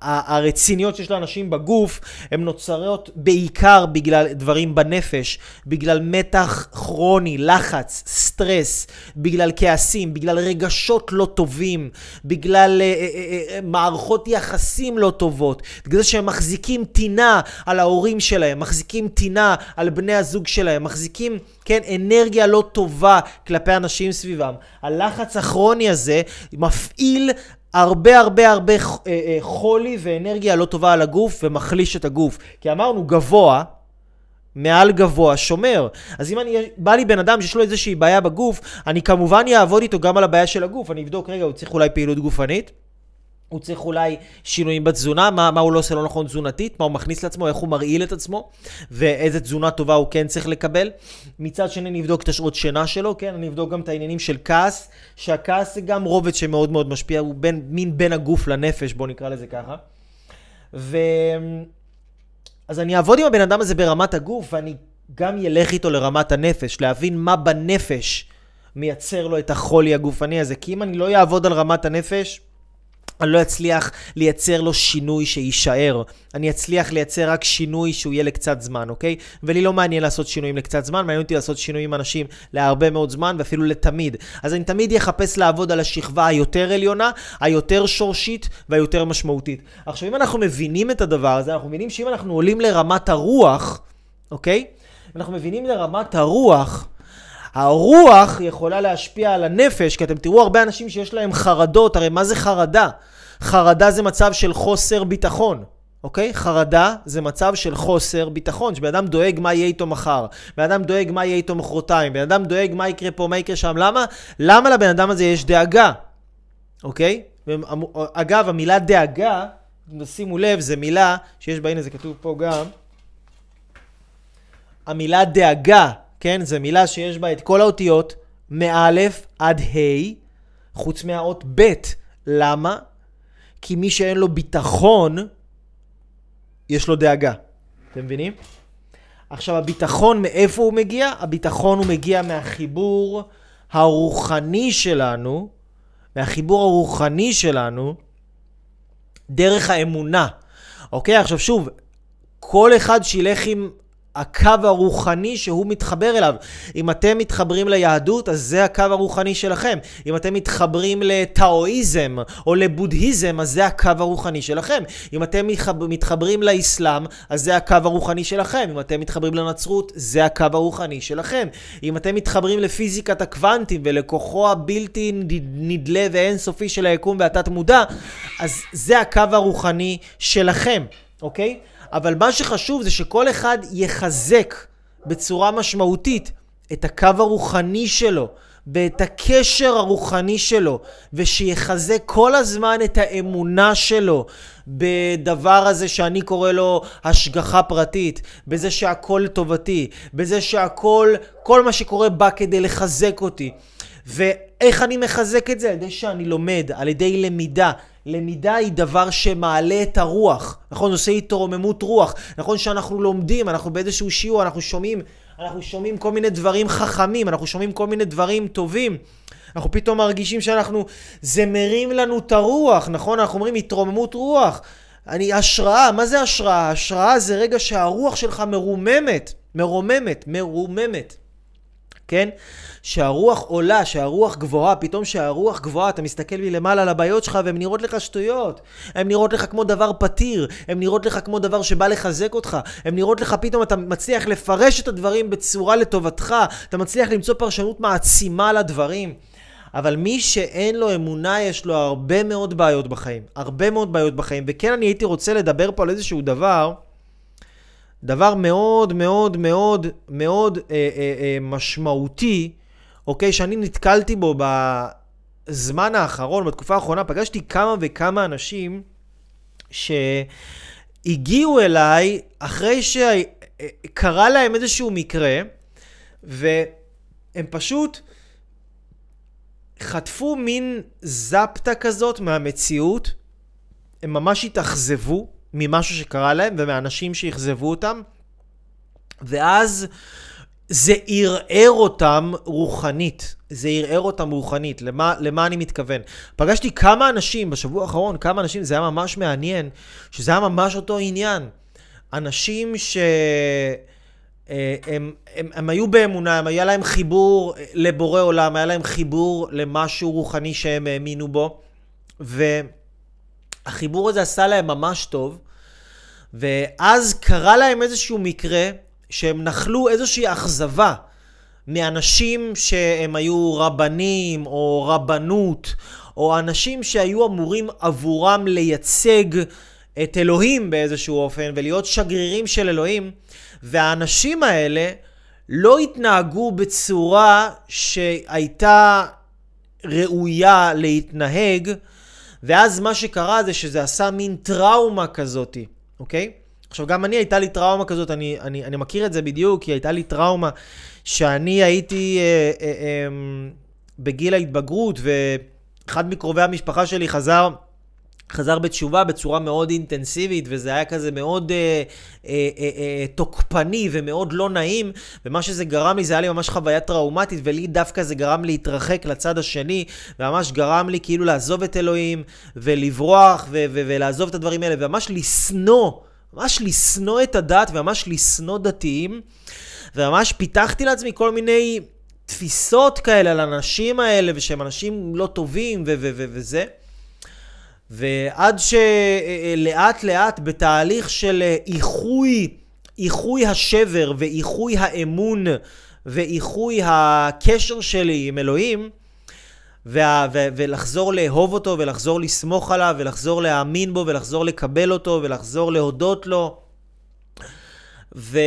הרציניות שיש לאנשים בגוף, הן נוצרות בעיקר בגלל דברים בנפש, בגלל מתח כרוני, לחץ, סטרס, בגלל כעסים, בגלל רגשות לא טובים, בגלל אה, אה, אה, מערכות יחסים לא טובות, בגלל שהם מחזיקים טינה על ההורים שלהם, מחזיקים טינה על בני הזוג שלהם, מחזיקים, כן, אנרגיה לא טובה כלפי אנשים סביבם. הלחץ הכרוני הזה מפעיל הרבה הרבה הרבה אה, אה, חולי ואנרגיה לא טובה על הגוף ומחליש את הגוף. כי אמרנו גבוה, מעל גבוה שומר. אז אם אני, בא לי בן אדם שיש לו איזושהי בעיה בגוף, אני כמובן אעבוד איתו גם על הבעיה של הגוף. אני אבדוק, רגע, הוא צריך אולי פעילות גופנית? הוא צריך אולי שינויים בתזונה, מה, מה הוא לא עושה לא נכון תזונתית, מה הוא מכניס לעצמו, איך הוא מרעיל את עצמו, ואיזה תזונה טובה הוא כן צריך לקבל. מצד שני נבדוק את השעות שינה שלו, כן, אני אבדוק גם את העניינים של כעס, שהכעס זה גם רובד שמאוד מאוד משפיע, הוא בין, מין בין הגוף לנפש, בואו נקרא לזה ככה. ו... אז אני אעבוד עם הבן אדם הזה ברמת הגוף, ואני גם ילך איתו לרמת הנפש, להבין מה בנפש מייצר לו את החולי הגופני הזה. כי אם אני לא אעבוד על רמת הנפש, אני לא אצליח לייצר לו שינוי שיישאר. אני אצליח לייצר רק שינוי שהוא יהיה לקצת זמן, אוקיי? ולי לא מעניין לעשות שינויים לקצת זמן, מעניין אותי לעשות שינויים עם אנשים להרבה מאוד זמן ואפילו לתמיד. אז אני תמיד אחפש לעבוד על השכבה היותר עליונה, היותר שורשית והיותר משמעותית. עכשיו, אם אנחנו מבינים את הדבר הזה, אנחנו מבינים שאם אנחנו עולים לרמת הרוח, אוקיי? אנחנו מבינים לרמת הרוח, הרוח יכולה להשפיע על הנפש, כי אתם תראו הרבה אנשים שיש להם חרדות, הרי מה זה חרדה? חרדה זה מצב של חוסר ביטחון, אוקיי? חרדה זה מצב של חוסר ביטחון, שבן אדם דואג מה יהיה איתו מחר, בן אדם דואג מה יהיה איתו מחרתיים, בן אדם דואג מה יקרה פה, מה יקרה שם, למה? למה לבן אדם הזה יש דאגה, אוקיי? אגב, המילה דאגה, שימו לב, זו מילה שיש בה, הנה זה כתוב פה גם, המילה דאגה, כן? זו מילה שיש בה את כל האותיות מאלף עד ה', חוץ מהאות ב'. למה? כי מי שאין לו ביטחון, יש לו דאגה. אתם מבינים? עכשיו, הביטחון, מאיפה הוא מגיע? הביטחון הוא מגיע מהחיבור הרוחני שלנו, מהחיבור הרוחני שלנו, דרך האמונה. אוקיי? עכשיו שוב, כל אחד שילך עם הקו הרוחני שהוא מתחבר אליו. אם אתם מתחברים ליהדות, אז זה הקו הרוחני שלכם. אם אתם מתחברים לטאואיזם או לבודהיזם, אז זה הקו הרוחני שלכם. אם אתם מתחברים לאסלאם, אז זה הקו הרוחני שלכם. אם אתם מתחברים לנצרות, זה הקו הרוחני שלכם. אם אתם מתחברים לפיזיקת הקוונטים ולכוחו הבלתי נדלה ואינסופי של היקום והתת מודע, אז זה הקו הרוחני שלכם, אוקיי? אבל מה שחשוב זה שכל אחד יחזק בצורה משמעותית את הקו הרוחני שלו ואת הקשר הרוחני שלו, ושיחזק כל הזמן את האמונה שלו בדבר הזה שאני קורא לו השגחה פרטית, בזה שהכל טובתי, בזה שהכל, כל מה שקורה בא כדי לחזק אותי. ואיך אני מחזק את זה? על ידי שאני לומד, על ידי למידה. למידה היא דבר שמעלה את הרוח, נכון? עושה התרוממות רוח. נכון שאנחנו לומדים, אנחנו באיזשהו שיעור, אנחנו שומעים, אנחנו שומעים כל מיני דברים חכמים, אנחנו שומעים כל מיני דברים טובים. אנחנו פתאום מרגישים שאנחנו, זה מרים לנו את הרוח, נכון? אנחנו אומרים התרוממות רוח. אני, השראה, מה זה השראה? השראה זה רגע שהרוח שלך מרוממת, מרוממת, מרוממת. כן? שהרוח עולה, שהרוח גבוהה, פתאום שהרוח גבוהה, אתה מסתכל מלמעלה על הבעיות שלך והן נראות לך שטויות. הן נראות לך כמו דבר פתיר, הן נראות לך כמו דבר שבא לחזק אותך, הן נראות לך פתאום אתה מצליח לפרש את הדברים בצורה לטובתך, אתה מצליח למצוא פרשנות מעצימה לדברים. אבל מי שאין לו אמונה, יש לו הרבה מאוד בעיות בחיים. הרבה מאוד בעיות בחיים. וכן, אני הייתי רוצה לדבר פה על איזשהו דבר. דבר מאוד מאוד מאוד מאוד אה, אה, אה, משמעותי, אוקיי, שאני נתקלתי בו בזמן האחרון, בתקופה האחרונה, פגשתי כמה וכמה אנשים שהגיעו אליי אחרי שקרה להם איזשהו מקרה, והם פשוט חטפו מין זפטה כזאת מהמציאות, הם ממש התאכזבו, ממשהו שקרה להם ומאנשים שאכזבו אותם, ואז זה ערער אותם רוחנית. זה ערער אותם רוחנית. למה, למה אני מתכוון? פגשתי כמה אנשים בשבוע האחרון, כמה אנשים, זה היה ממש מעניין, שזה היה ממש אותו עניין. אנשים ש... אה, הם, הם, הם היו באמונה, הם היה להם חיבור לבורא עולם, היה להם חיבור למשהו רוחני שהם האמינו בו, והחיבור הזה עשה להם ממש טוב, ואז קרה להם איזשהו מקרה שהם נחלו איזושהי אכזבה מאנשים שהם היו רבנים או רבנות, או אנשים שהיו אמורים עבורם לייצג את אלוהים באיזשהו אופן ולהיות שגרירים של אלוהים, והאנשים האלה לא התנהגו בצורה שהייתה ראויה להתנהג, ואז מה שקרה זה שזה עשה מין טראומה כזאתי. אוקיי? עכשיו, גם אני, הייתה לי טראומה כזאת, אני, אני, אני מכיר את זה בדיוק, כי הייתה לי טראומה שאני הייתי אה, אה, אה, בגיל ההתבגרות, ואחד מקרובי המשפחה שלי חזר, חזר בתשובה בצורה מאוד אינטנסיבית, וזה היה כזה מאוד אה, אה, אה, אה, תוקפני ומאוד לא נעים, ומה שזה גרם לי, זה היה לי ממש חוויה טראומטית, ולי דווקא זה גרם להתרחק לצד השני, וממש גרם לי כאילו לעזוב את אלוהים, ולברוח, ו- ו- ולעזוב את הדברים האלה, וממש לשנוא, ממש לשנוא את הדת, וממש לשנוא דתיים, וממש פיתחתי לעצמי כל מיני תפיסות כאלה על האנשים האלה, ושהם אנשים לא טובים, ו- ו- ו- וזה. ועד שלאט לאט בתהליך של איחוי, איחוי השבר ואיחוי האמון ואיחוי הקשר שלי עם אלוהים, וה, ו, ולחזור לאהוב אותו, ולחזור לסמוך עליו, ולחזור להאמין בו, ולחזור לקבל אותו, ולחזור להודות לו. ו,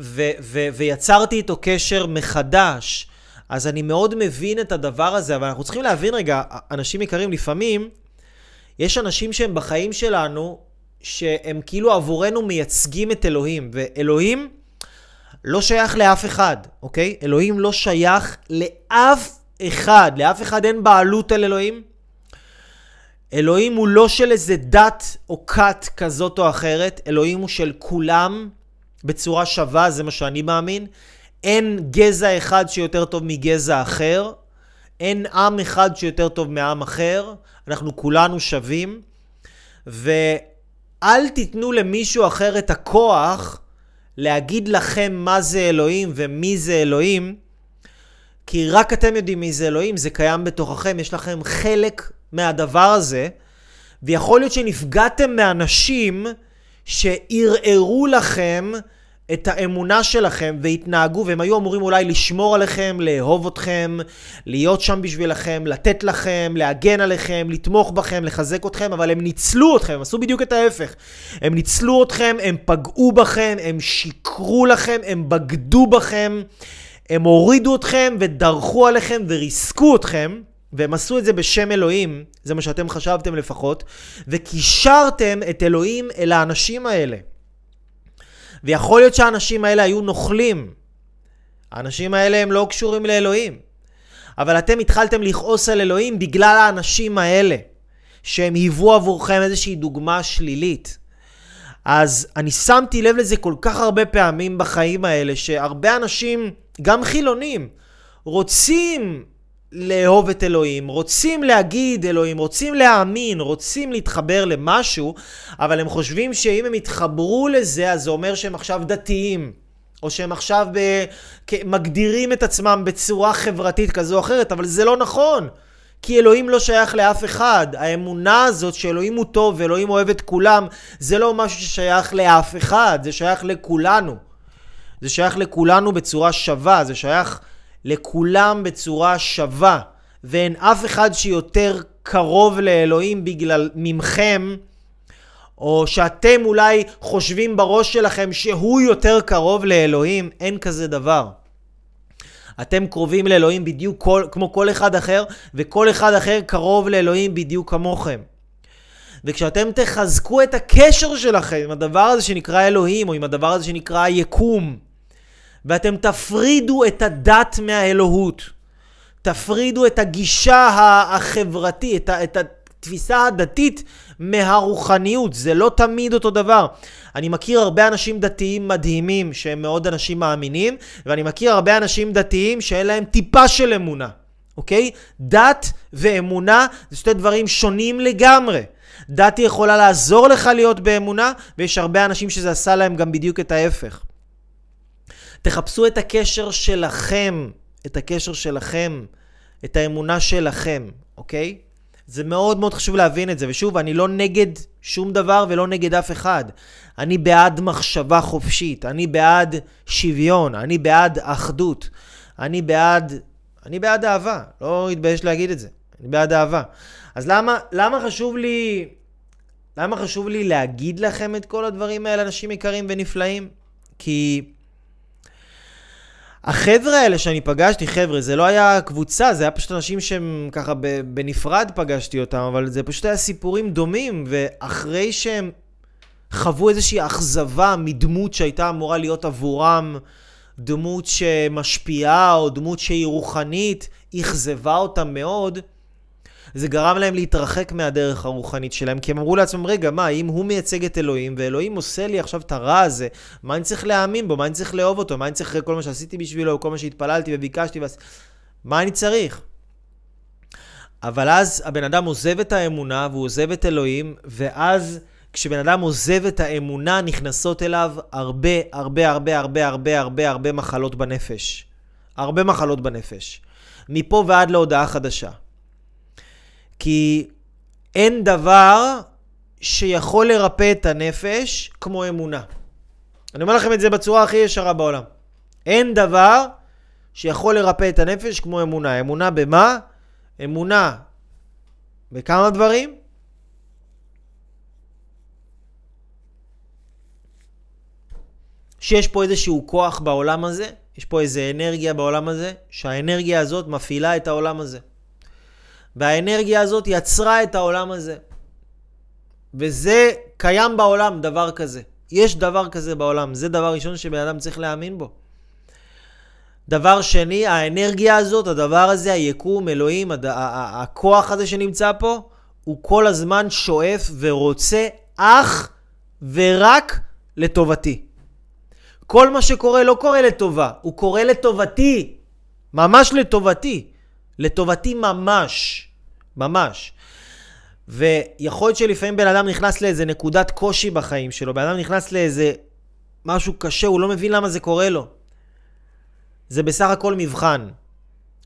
ו, ו, ויצרתי איתו קשר מחדש. אז אני מאוד מבין את הדבר הזה, אבל אנחנו צריכים להבין רגע, אנשים יקרים, לפעמים יש אנשים שהם בחיים שלנו, שהם כאילו עבורנו מייצגים את אלוהים, ואלוהים לא שייך לאף אחד, אוקיי? אלוהים לא שייך לאף אחד, לאף אחד אין בעלות על אלוהים. אלוהים הוא לא של איזה דת או כת כזאת או אחרת, אלוהים הוא של כולם בצורה שווה, זה מה שאני מאמין. אין גזע אחד שיותר טוב מגזע אחר, אין עם אחד שיותר טוב מעם אחר, אנחנו כולנו שווים, ואל תיתנו למישהו אחר את הכוח להגיד לכם מה זה אלוהים ומי זה אלוהים, כי רק אתם יודעים מי זה אלוהים, זה קיים בתוככם, יש לכם חלק מהדבר הזה, ויכול להיות שנפגעתם מאנשים שערערו לכם את האמונה שלכם והתנהגו, והם היו אמורים אולי לשמור עליכם, לאהוב אתכם, להיות שם בשבילכם, לתת לכם, להגן עליכם, לתמוך בכם, לחזק אתכם, אבל הם ניצלו אתכם, הם עשו בדיוק את ההפך. הם ניצלו אתכם, הם פגעו בכם, הם שיקרו לכם, הם בגדו בכם, הם הורידו אתכם ודרכו עליכם וריסקו אתכם. והם עשו את זה בשם אלוהים, זה מה שאתם חשבתם לפחות, וקישרתם את אלוהים אל האנשים האלה. ויכול להיות שהאנשים האלה היו נוכלים. האנשים האלה הם לא קשורים לאלוהים. אבל אתם התחלתם לכעוס על אלוהים בגלל האנשים האלה, שהם היוו עבורכם איזושהי דוגמה שלילית. אז אני שמתי לב לזה כל כך הרבה פעמים בחיים האלה, שהרבה אנשים, גם חילונים, רוצים לאהוב את אלוהים, רוצים להגיד אלוהים, רוצים להאמין, רוצים להתחבר למשהו, אבל הם חושבים שאם הם יתחברו לזה, אז זה אומר שהם עכשיו דתיים. או שהם עכשיו ב... מגדירים את עצמם בצורה חברתית כזו או אחרת, אבל זה לא נכון. כי אלוהים לא שייך לאף אחד. האמונה הזאת שאלוהים הוא טוב ואלוהים אוהב את כולם, זה לא משהו ששייך לאף אחד, זה שייך לכולנו. זה שייך לכולנו בצורה שווה, זה שייך לכולם בצורה שווה, ואין אף אחד שיותר קרוב לאלוהים בגלל ממכם, או שאתם אולי חושבים בראש שלכם שהוא יותר קרוב לאלוהים, אין כזה דבר. אתם קרובים לאלוהים בדיוק כל, כמו כל אחד אחר, וכל אחד אחר קרוב לאלוהים בדיוק כמוכם. וכשאתם תחזקו את הקשר שלכם עם הדבר הזה שנקרא אלוהים, או עם הדבר הזה שנקרא יקום, ואתם תפרידו את הדת מהאלוהות. תפרידו את הגישה החברתית, את, את התפיסה הדתית מהרוחניות. זה לא תמיד אותו דבר. אני מכיר הרבה אנשים דתיים מדהימים שהם מאוד אנשים מאמינים, ואני מכיר הרבה אנשים דתיים שאין להם טיפה של אמונה. אוקיי? דת ואמונה זה שתי דברים שונים לגמרי. דת יכולה לעזור לך להיות באמונה, ויש הרבה אנשים שזה עשה להם גם בדיוק את ההפך. תחפשו את הקשר שלכם, את הקשר שלכם, את האמונה שלכם, אוקיי? זה מאוד מאוד חשוב להבין את זה. ושוב, אני לא נגד שום דבר ולא נגד אף אחד. אני בעד מחשבה חופשית, אני בעד שוויון, אני בעד אחדות, אני בעד, אני בעד אהבה. לא אתבייש להגיד את זה. אני בעד אהבה. אז למה, למה חשוב לי, למה חשוב לי להגיד לכם את כל הדברים האלה, אנשים יקרים ונפלאים? כי החבר'ה האלה שאני פגשתי, חבר'ה, זה לא היה קבוצה, זה היה פשוט אנשים שהם ככה בנפרד פגשתי אותם, אבל זה פשוט היה סיפורים דומים, ואחרי שהם חוו איזושהי אכזבה מדמות שהייתה אמורה להיות עבורם דמות שמשפיעה, או דמות שהיא רוחנית, אכזבה אותם מאוד, זה גרם להם להתרחק מהדרך הרוחנית שלהם, כי הם אמרו לעצמם, רגע, מה, אם הוא מייצג את אלוהים, ואלוהים עושה לי עכשיו את הרע הזה, מה אני צריך להאמין בו? מה אני צריך לאהוב אותו? מה אני צריך אחרי כל מה שעשיתי בשבילו, כל מה שהתפללתי וביקשתי, ועש... מה אני צריך? אבל אז הבן אדם עוזב את האמונה, והוא עוזב את אלוהים, ואז... כשבן אדם עוזב את האמונה, נכנסות אליו הרבה, הרבה, הרבה, הרבה, הרבה, הרבה, הרבה מחלות בנפש. הרבה מחלות בנפש. מפה ועד להודעה חדשה. כי אין דבר שיכול לרפא את הנפש כמו אמונה. אני אומר לכם את זה בצורה הכי ישרה בעולם. אין דבר שיכול לרפא את הנפש כמו אמונה. אמונה במה? אמונה בכמה דברים. שיש פה איזשהו כוח בעולם הזה, יש פה איזו אנרגיה בעולם הזה, שהאנרגיה הזאת מפעילה את העולם הזה. והאנרגיה הזאת יצרה את העולם הזה. וזה קיים בעולם, דבר כזה. יש דבר כזה בעולם. זה דבר ראשון שבן אדם צריך להאמין בו. דבר שני, האנרגיה הזאת, הדבר הזה, היקום, אלוהים, הד... הכוח הזה שנמצא פה, הוא כל הזמן שואף ורוצה אך ורק לטובתי. כל מה שקורה לא קורה לטובה, הוא קורה לטובתי. ממש לטובתי. לטובתי ממש. ממש. ויכול להיות שלפעמים בן אדם נכנס לאיזה נקודת קושי בחיים שלו, בן אדם נכנס לאיזה משהו קשה, הוא לא מבין למה זה קורה לו. זה בסך הכל מבחן.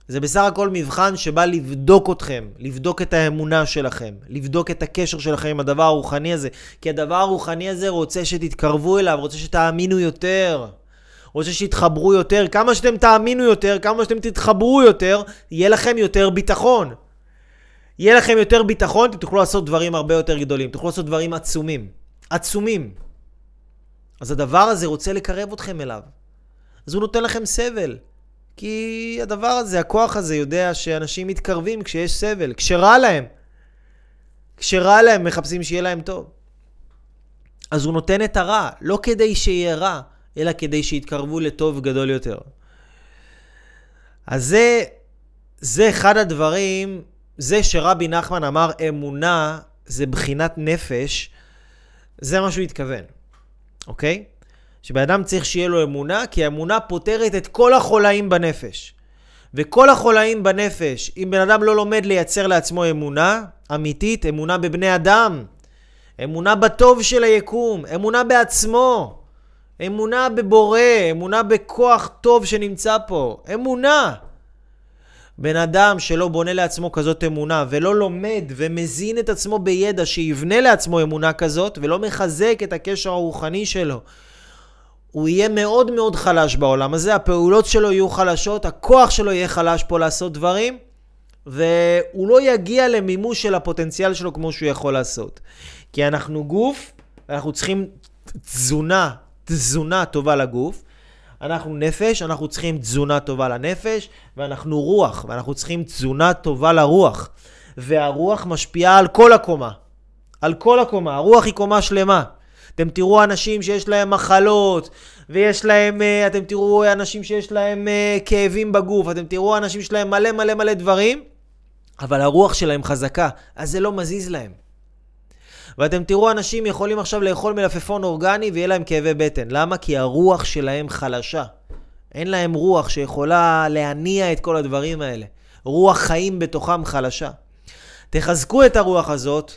זה בסך הכל מבחן שבא לבדוק אתכם, לבדוק את האמונה שלכם, לבדוק את הקשר שלכם עם הדבר הרוחני הזה. כי הדבר הרוחני הזה רוצה שתתקרבו אליו, רוצה שתאמינו יותר. רוצה שתתחברו יותר. כמה שאתם תאמינו יותר, כמה שאתם תתחברו יותר, יהיה לכם יותר ביטחון. יהיה לכם יותר ביטחון, אתם תוכלו לעשות דברים הרבה יותר גדולים. תוכלו לעשות דברים עצומים. עצומים. אז הדבר הזה רוצה לקרב אתכם אליו. אז הוא נותן לכם סבל. כי הדבר הזה, הכוח הזה, יודע שאנשים מתקרבים כשיש סבל, כשרע להם. כשרע להם, מחפשים שיהיה להם טוב. אז הוא נותן את הרע, לא כדי שיהיה רע, אלא כדי שיתקרבו לטוב גדול יותר. אז זה, זה אחד הדברים, זה שרבי נחמן אמר אמונה זה בחינת נפש, זה מה שהוא התכוון, אוקיי? שבן אדם צריך שיהיה לו אמונה, כי האמונה פותרת את כל החולאים בנפש. וכל החולאים בנפש, אם בן אדם לא לומד לייצר לעצמו אמונה אמיתית, אמונה בבני אדם, אמונה בטוב של היקום, אמונה בעצמו, אמונה בבורא, אמונה בכוח טוב שנמצא פה, אמונה. בן אדם שלא בונה לעצמו כזאת אמונה ולא לומד ומזין את עצמו בידע שיבנה לעצמו אמונה כזאת ולא מחזק את הקשר הרוחני שלו הוא יהיה מאוד מאוד חלש בעולם הזה, הפעולות שלו יהיו חלשות, הכוח שלו יהיה חלש פה לעשות דברים, והוא לא יגיע למימוש של הפוטנציאל שלו כמו שהוא יכול לעשות. כי אנחנו גוף, אנחנו צריכים תזונה, תזונה טובה לגוף. אנחנו נפש, אנחנו צריכים תזונה טובה לנפש, ואנחנו רוח, ואנחנו צריכים תזונה טובה לרוח. והרוח משפיעה על כל הקומה. על כל הקומה. הרוח היא קומה שלמה. אתם תראו אנשים שיש להם מחלות, ויש להם, אה, אתם תראו אנשים שיש להם אה, כאבים בגוף, אתם תראו אנשים שיש להם מלא מלא מלא דברים, אבל הרוח שלהם חזקה, אז זה לא מזיז להם. ואתם תראו אנשים יכולים עכשיו לאכול מלפפון אורגני ויהיה להם כאבי בטן. למה? כי הרוח שלהם חלשה. אין להם רוח שיכולה להניע את כל הדברים האלה. רוח חיים בתוכם חלשה. תחזקו את הרוח הזאת,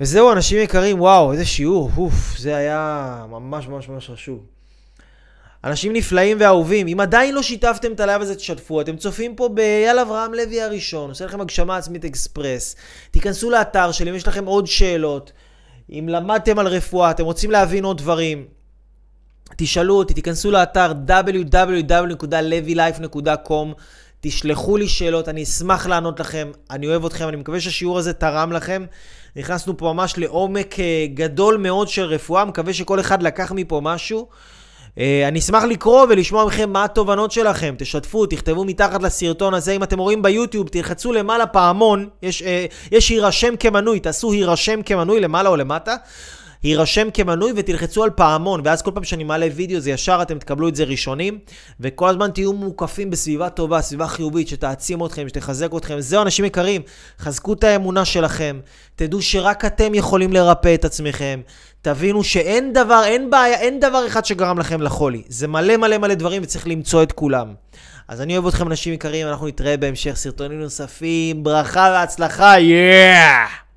וזהו, אנשים יקרים, וואו, איזה שיעור, אוף, זה היה ממש ממש ממש חשוב. אנשים נפלאים ואהובים, אם עדיין לא שיתפתם את ה live הזה, תשתפו. אתם צופים פה באייל אברהם לוי הראשון, עושה לכם הגשמה עצמית אקספרס. תיכנסו לאתר שלי, אם יש לכם עוד שאלות, אם למדתם על רפואה, אתם רוצים להבין עוד דברים, תשאלו אותי, תיכנסו לאתר www.levylife.com תשלחו לי שאלות, אני אשמח לענות לכם, אני אוהב אתכם, אני מקווה שהשיעור הזה תרם לכם. נכנסנו פה ממש לעומק אה, גדול מאוד של רפואה, מקווה שכל אחד לקח מפה משהו. אה, אני אשמח לקרוא ולשמוע מכם מה התובנות שלכם. תשתפו, תכתבו מתחת לסרטון הזה. אם אתם רואים ביוטיוב, תלחצו למעלה פעמון, יש, אה, יש הירשם כמנוי, תעשו הירשם כמנוי למעלה או למטה. הירשם כמנוי ותלחצו על פעמון, ואז כל פעם שאני מעלה וידאו זה ישר אתם תקבלו את זה ראשונים, וכל הזמן תהיו מוקפים בסביבה טובה, סביבה חיובית, שתעצים אתכם, שתחזק אתכם. זהו, אנשים יקרים, חזקו את האמונה שלכם, תדעו שרק אתם יכולים לרפא את עצמכם, תבינו שאין דבר, אין בעיה, אין דבר אחד שגרם לכם לחולי. זה מלא מלא מלא דברים וצריך למצוא את כולם. אז אני אוהב אתכם אנשים יקרים, אנחנו נתראה בהמשך סרטונים נוספים, ברכה והצלחה, יאה! Yeah!